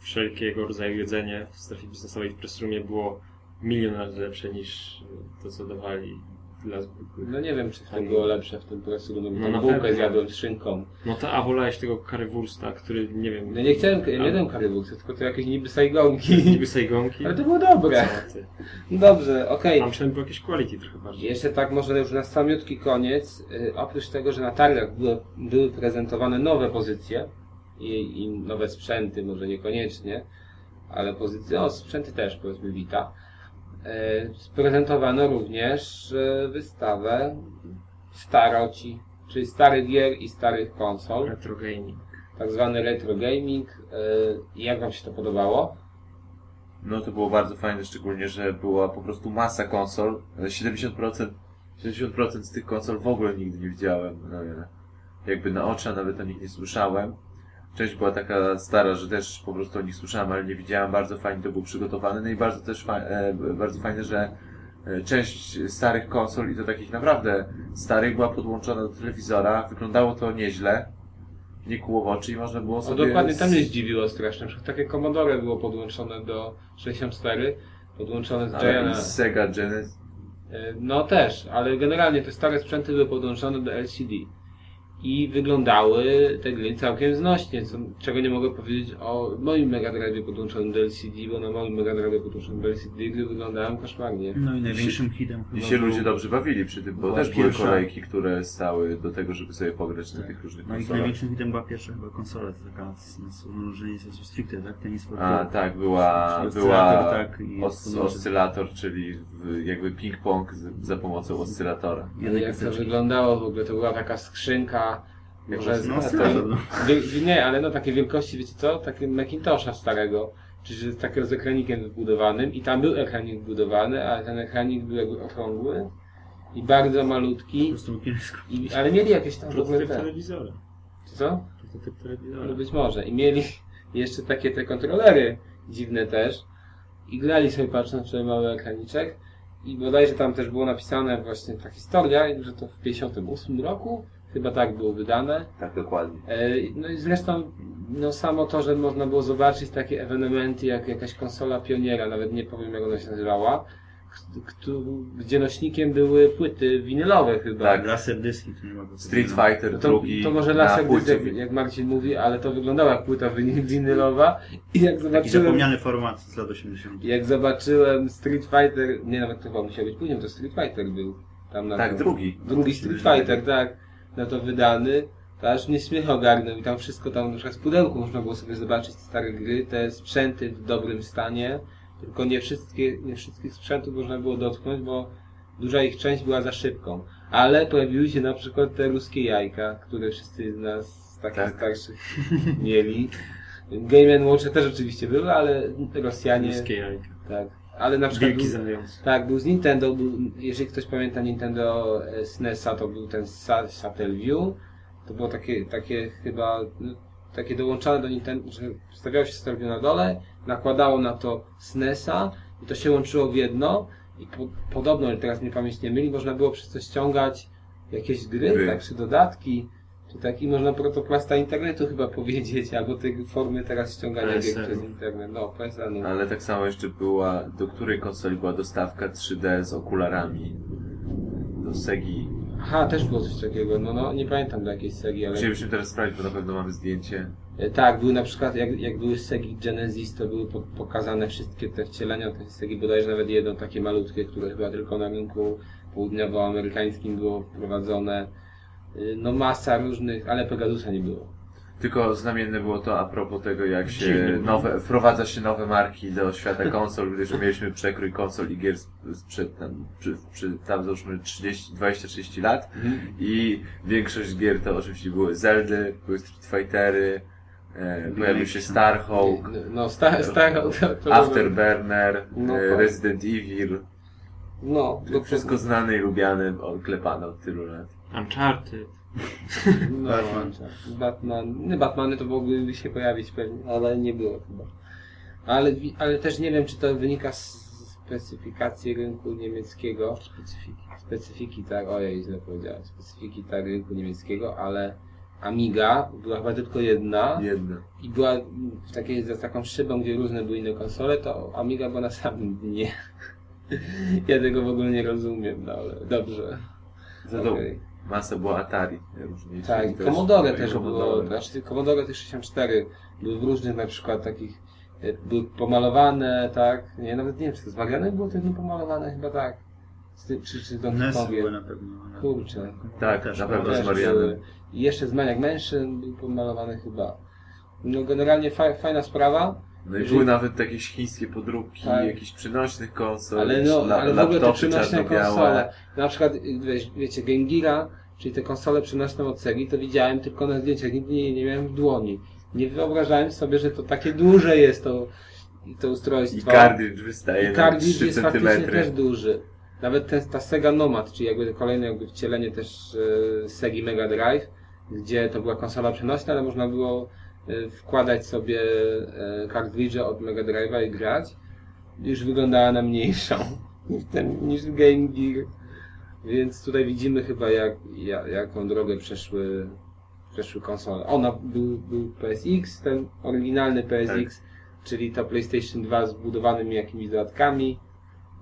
Speaker 3: wszelkiego rodzaju jedzenie w strefie biznesowej w pressroomie było milion razy lepsze niż y, to, co dawali dla zwykłych.
Speaker 1: No nie wiem, czy
Speaker 3: Tak.
Speaker 1: było lepsze w tym bo
Speaker 3: No
Speaker 1: tam
Speaker 3: na
Speaker 1: bułkę zjadłem z szynką.
Speaker 3: No to, a wolałeś tego currywursta, który, nie wiem...
Speaker 1: No nie chciałem, nie jadłem currywursy, tylko to jakieś niby sajgonki.
Speaker 3: Niby sejgonki.
Speaker 1: Ale to było dobre.
Speaker 3: Ty?
Speaker 1: Dobrze, okej.
Speaker 3: A myślałem, że było jakieś quality trochę bardziej.
Speaker 1: Jeszcze tak może już na samiutki koniec, y, oprócz tego, że na targach były, były prezentowane nowe pozycje i, i nowe sprzęty, może niekoniecznie, ale pozycje, o sprzęty też powiedzmy Vita, y, sprezentowano również y, wystawę staroci, czyli starych gier i starych konsol,
Speaker 3: Retro gaming.
Speaker 1: tak zwany retro gaming. E, Jak Wam się to podobało?
Speaker 2: No to było bardzo fajne, szczególnie, że była po prostu masa konsol. 70%, 70% z tych konsol w ogóle nigdy nie widziałem. No, ja jakby na oczy, a nawet o nich nie słyszałem. Część była taka stara, że też po prostu o nich słyszałem, ale nie widziałem. Bardzo fajnie to było przygotowane. No i bardzo też fa- e, bardzo fajne, że e, część starych konsol i to takich naprawdę starych była podłączona do telewizora. Wyglądało to nieźle. Nie kłuło w oczy i można było
Speaker 1: No
Speaker 2: sobie...
Speaker 1: dokładnie, tam mnie zdziwiło strasznie. Na przykład takie Commodore było podłączone do 64, podłączone z
Speaker 2: i Sega Genesis
Speaker 1: E, No też, ale generalnie te stare sprzęty były podłączone do LCD i wyglądały te gry całkiem znośnie, co, czego nie mogę powiedzieć o moim Mega Drive podłączonym do LCD, bo na moim Mega Drive podłączonym do LCD gry wyglądają koszmarnie.
Speaker 4: No i największym hitem chyba
Speaker 2: I się
Speaker 4: był-
Speaker 2: ludzie dobrze bawili przy tym, bo
Speaker 4: była
Speaker 2: też były
Speaker 4: pierwsza-
Speaker 2: kolejki, które stały do tego, żeby sobie pograć na
Speaker 1: Tak.
Speaker 2: tych różnych
Speaker 4: No i
Speaker 2: konsolach.
Speaker 4: największym hitem była pierwsza chyba konsola, to taka z, z umnożenie sensu stricte, tak? Tenis for
Speaker 2: A tak, była,
Speaker 4: Oscylator,
Speaker 2: była
Speaker 4: tak,
Speaker 2: os, oscylator, czyli w- jakby ping-pong za pomocą oscylatora.
Speaker 1: Jak to wyglądało w ogóle, to była taka skrzynka, może z,
Speaker 4: No, oscylator, no.
Speaker 1: nie, ale no takie wielkości, wiecie co, takie Macintosha starego, czyli z takiego z ekranikiem wbudowanym i tam był ekranik wbudowany, ale ten ekranik był jakby okrągły i bardzo
Speaker 4: Po
Speaker 1: malutki, i, ale mieli jakieś tam
Speaker 3: Prototyp
Speaker 1: te,
Speaker 3: telewizora.
Speaker 1: co?
Speaker 3: Prototyp telewizora.
Speaker 1: No być może. I mieli jeszcze takie te kontrolery dziwne też. I grali sobie patrząc na mały ekraniczek. I bodajże tam też było napisane właśnie ta historia, że to w 58 roku chyba tak było wydane.
Speaker 2: Tak, dokładnie.
Speaker 1: E, No i zresztą no samo to, że można było zobaczyć takie ewenementy jak jakaś konsola pioniera, nawet nie powiem jak ona się nazywała, gdzie nośnikiem były płyty winylowe chyba.
Speaker 2: Tak.
Speaker 4: Laser dyski, to nie ma
Speaker 2: Street. Fighter
Speaker 1: No To,
Speaker 2: drugi
Speaker 1: to może lasek
Speaker 2: płycie.
Speaker 1: jak, Marcin mówi, ale to wyglądało jak płyta winy- winylowa i jak
Speaker 4: Taki
Speaker 1: zobaczyłem,
Speaker 4: zapomniany format z lat 80.
Speaker 1: jak zobaczyłem Street Fighter, nie nawet to chyba musiał być później, to Street Fighter był tam na
Speaker 2: Tak, drugi.
Speaker 1: drugi Street Fighter, tak, na to wydany, to aż mnie śmiech ogarnął i tam wszystko tam na przykład z pudełku można było sobie zobaczyć te stare gry, te sprzęty w dobrym stanie, tylko nie wszystkie, nie wszystkich sprzętów można było dotknąć, bo duża ich część była za szybką. Ale pojawiły się na przykład te ruskie jajka, które wszyscy z nas takich
Speaker 2: Tak.
Speaker 1: starszych mieli. Game Watche też oczywiście były, ale Rosjanie...
Speaker 3: Niskie jajka.
Speaker 1: Tak. Ale na przykład...
Speaker 3: Wilki
Speaker 1: Był, tak, był z Nintendo, był, jeżeli ktoś pamięta Nintendo e, SNESa, to był ten Sa- Satelview. To było takie, takie chyba, no, takie dołączane do Nintendo, że stawiało się Satelview na dole, nakładało na to SNESa i to się łączyło w jedno i po, podobno, ale teraz mnie pamięć nie myli, można było przez to ściągać jakieś gry,
Speaker 2: Gry.
Speaker 1: tak, czy dodatki, czy taki można protoplasta internetu chyba powiedzieć, albo te formy teraz ściągania gier przez internet. No, PSN.
Speaker 2: Ale tak samo jeszcze była, do której konsoli była dostawka 3D z okularami. Do Segi.
Speaker 1: Aha, też było coś takiego. No, no, nie pamiętam do jakiej serii, ale...
Speaker 2: Musielibyśmy teraz sprawdzić, bo na pewno mamy zdjęcie.
Speaker 1: E, Tak, były na przykład, jak, jak były Segi Genesis, to były po, pokazane wszystkie te wcielenia tej Segi, bodajże nawet jedno takie malutkie, które chyba tylko na rynku południowoamerykańskim było wprowadzone. Y, No masa różnych, ale Pegasusa nie było.
Speaker 2: Tylko znamienne było to a propos tego, jak się nowe, wprowadza się nowe marki do świata konsol, gdyż mieliśmy przekrój konsol i gier sprzed tam, przy, przy, tam załóżmy 30, 20-30 lat i większość gier to oczywiście były Zeldy, były Street Fightery, e, pojawił się Starhawk,
Speaker 1: No, sta, sta, to, to
Speaker 2: Afterburner,
Speaker 1: No
Speaker 2: e,
Speaker 1: tak.
Speaker 2: Resident Evil.
Speaker 1: No,
Speaker 2: To wszystko znane i lubiane, oklepane od tylu lat.
Speaker 3: Uncharted.
Speaker 1: No,
Speaker 4: Batman.
Speaker 1: Batman. Nie, Batmany to mogłyby się pojawić pewnie, ale nie było chyba. Ale, ale też nie wiem, czy to wynika z specyfikacji rynku niemieckiego.
Speaker 3: Specyfiki.
Speaker 1: Specyfiki, tak, ojej, źle powiedziałem. Specyfiki tak rynku niemieckiego, ale Amiga była chyba tylko jedna
Speaker 2: Jedno.
Speaker 1: i była w takiej, za taką szybą, gdzie różne były inne konsole, to Amiga była na samym dnie. <laughs> Ja tego w ogóle nie rozumiem, no ale dobrze.
Speaker 2: Za
Speaker 1: Okej.
Speaker 2: Masa była Atari.
Speaker 1: Tak,
Speaker 2: też-
Speaker 1: Commodore też
Speaker 2: Commodore.
Speaker 1: było, znaczy Commodore tych 64 były w różnych na przykład takich, e, były pomalowane, tak, nie, nawet nie wiem, czy to z Marianem było też nie pomalowane, chyba tak, Z ty- czy, czy
Speaker 4: NES
Speaker 1: Kongiem.
Speaker 4: były na pewno.
Speaker 1: Kurczę.
Speaker 2: Tak,
Speaker 4: też
Speaker 2: na pewno z
Speaker 1: Też
Speaker 2: Marianem.
Speaker 1: jeszcze z Maniac Mansion był pomalowany chyba. No generalnie fa fajna sprawa,
Speaker 2: No i były nawet jakieś chińskie podróbki,
Speaker 1: Tak.
Speaker 2: jakichś przenośnych konsol,
Speaker 1: ale no,
Speaker 2: la-
Speaker 1: ale w ogóle te
Speaker 2: czarno-białe.
Speaker 1: konsole, na przykład, wiecie, Geara czyli te konsole przenośne od Segi, to widziałem tylko na zdjęciach, nigdy nie, nie miałem w dłoni. Nie wyobrażałem sobie, że to takie duże jest to, to
Speaker 2: I
Speaker 1: ustrojstwo.
Speaker 2: cartridge wystaje
Speaker 1: I
Speaker 2: 3
Speaker 1: jest faktycznie też duży. Nawet ten, ta Sega Nomad, czyli jakby kolejne jakby wcielenie też e, Segi Mega Drive, gdzie to była konsola przenośna, ale można było wkładać sobie e, cartridge od Mega Drive'a i grać. Już wyglądała na mniejszą <laughs> niż, ten, niż Game Gear. Więc tutaj widzimy chyba jak, jak, jaką drogę przeszły, przeszły konsole. Ona był, był PSX, ten oryginalny PSX, czyli to PlayStation 2 z budowanymi jakimiś dodatkami.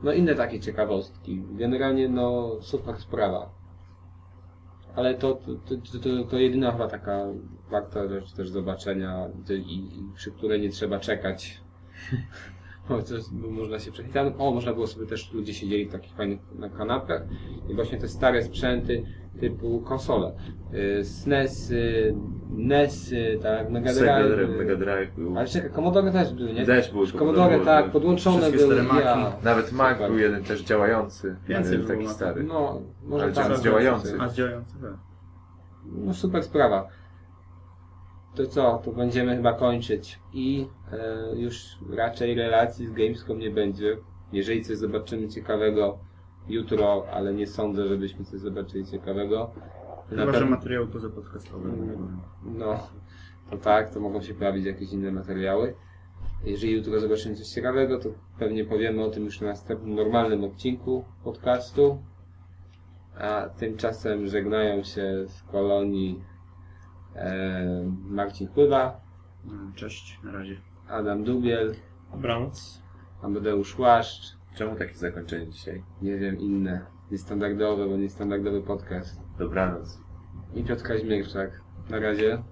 Speaker 1: No inne takie ciekawostki. Generalnie no super sprawa. Ale to, to, to, to, jedyna chyba taka warta rzecz też zobaczenia i przy której nie trzeba czekać. Bo można się przejść. Tam, o, można było sobie też, ludzie siedzieli w takich fajnych na kanapach i właśnie te stare sprzęty typu konsole. Y, SNESy, NESy, tak, Mega Drive.
Speaker 2: Drive, Mega Drive był.
Speaker 1: Ale czekaj, Commodore też były, nie?
Speaker 2: Też był
Speaker 1: Commodore, tak, podłączone
Speaker 4: Wszystkie
Speaker 1: były.
Speaker 4: stare
Speaker 1: Ja.
Speaker 2: Nawet Mac
Speaker 1: Super.
Speaker 2: był jeden też działający.
Speaker 4: Więcej było
Speaker 2: taki stary.
Speaker 1: No, może
Speaker 2: Ale
Speaker 1: tak.
Speaker 2: działający.
Speaker 4: A z działający, tak.
Speaker 1: No super sprawa. To co, to będziemy chyba kończyć. I e, już raczej relacji z Gamescom nie będzie. Jeżeli coś zobaczymy ciekawego jutro, ale nie sądzę, żebyśmy coś zobaczyli ciekawego. Na
Speaker 4: Chyba, że
Speaker 1: pewno-
Speaker 4: materiały pozapodcastowe.
Speaker 1: No, to tak, to mogą się pojawić jakieś inne materiały. Jeżeli jutro zobaczymy coś ciekawego, to pewnie powiemy o tym już na następnym normalnym odcinku podcastu. A tymczasem żegnają się z kolonii Marcin Chływa,
Speaker 4: Cześć, na razie.
Speaker 1: Adam Dubiel,
Speaker 3: Dobranoc.
Speaker 1: Amadeusz Łaszcz,
Speaker 2: Czemu takie zakończenie dzisiaj?
Speaker 1: nie wiem, inne, niestandardowe, bo niestandardowy podcast.
Speaker 2: Dobranoc.
Speaker 1: I Piotr Kaźmierczak. Na razie.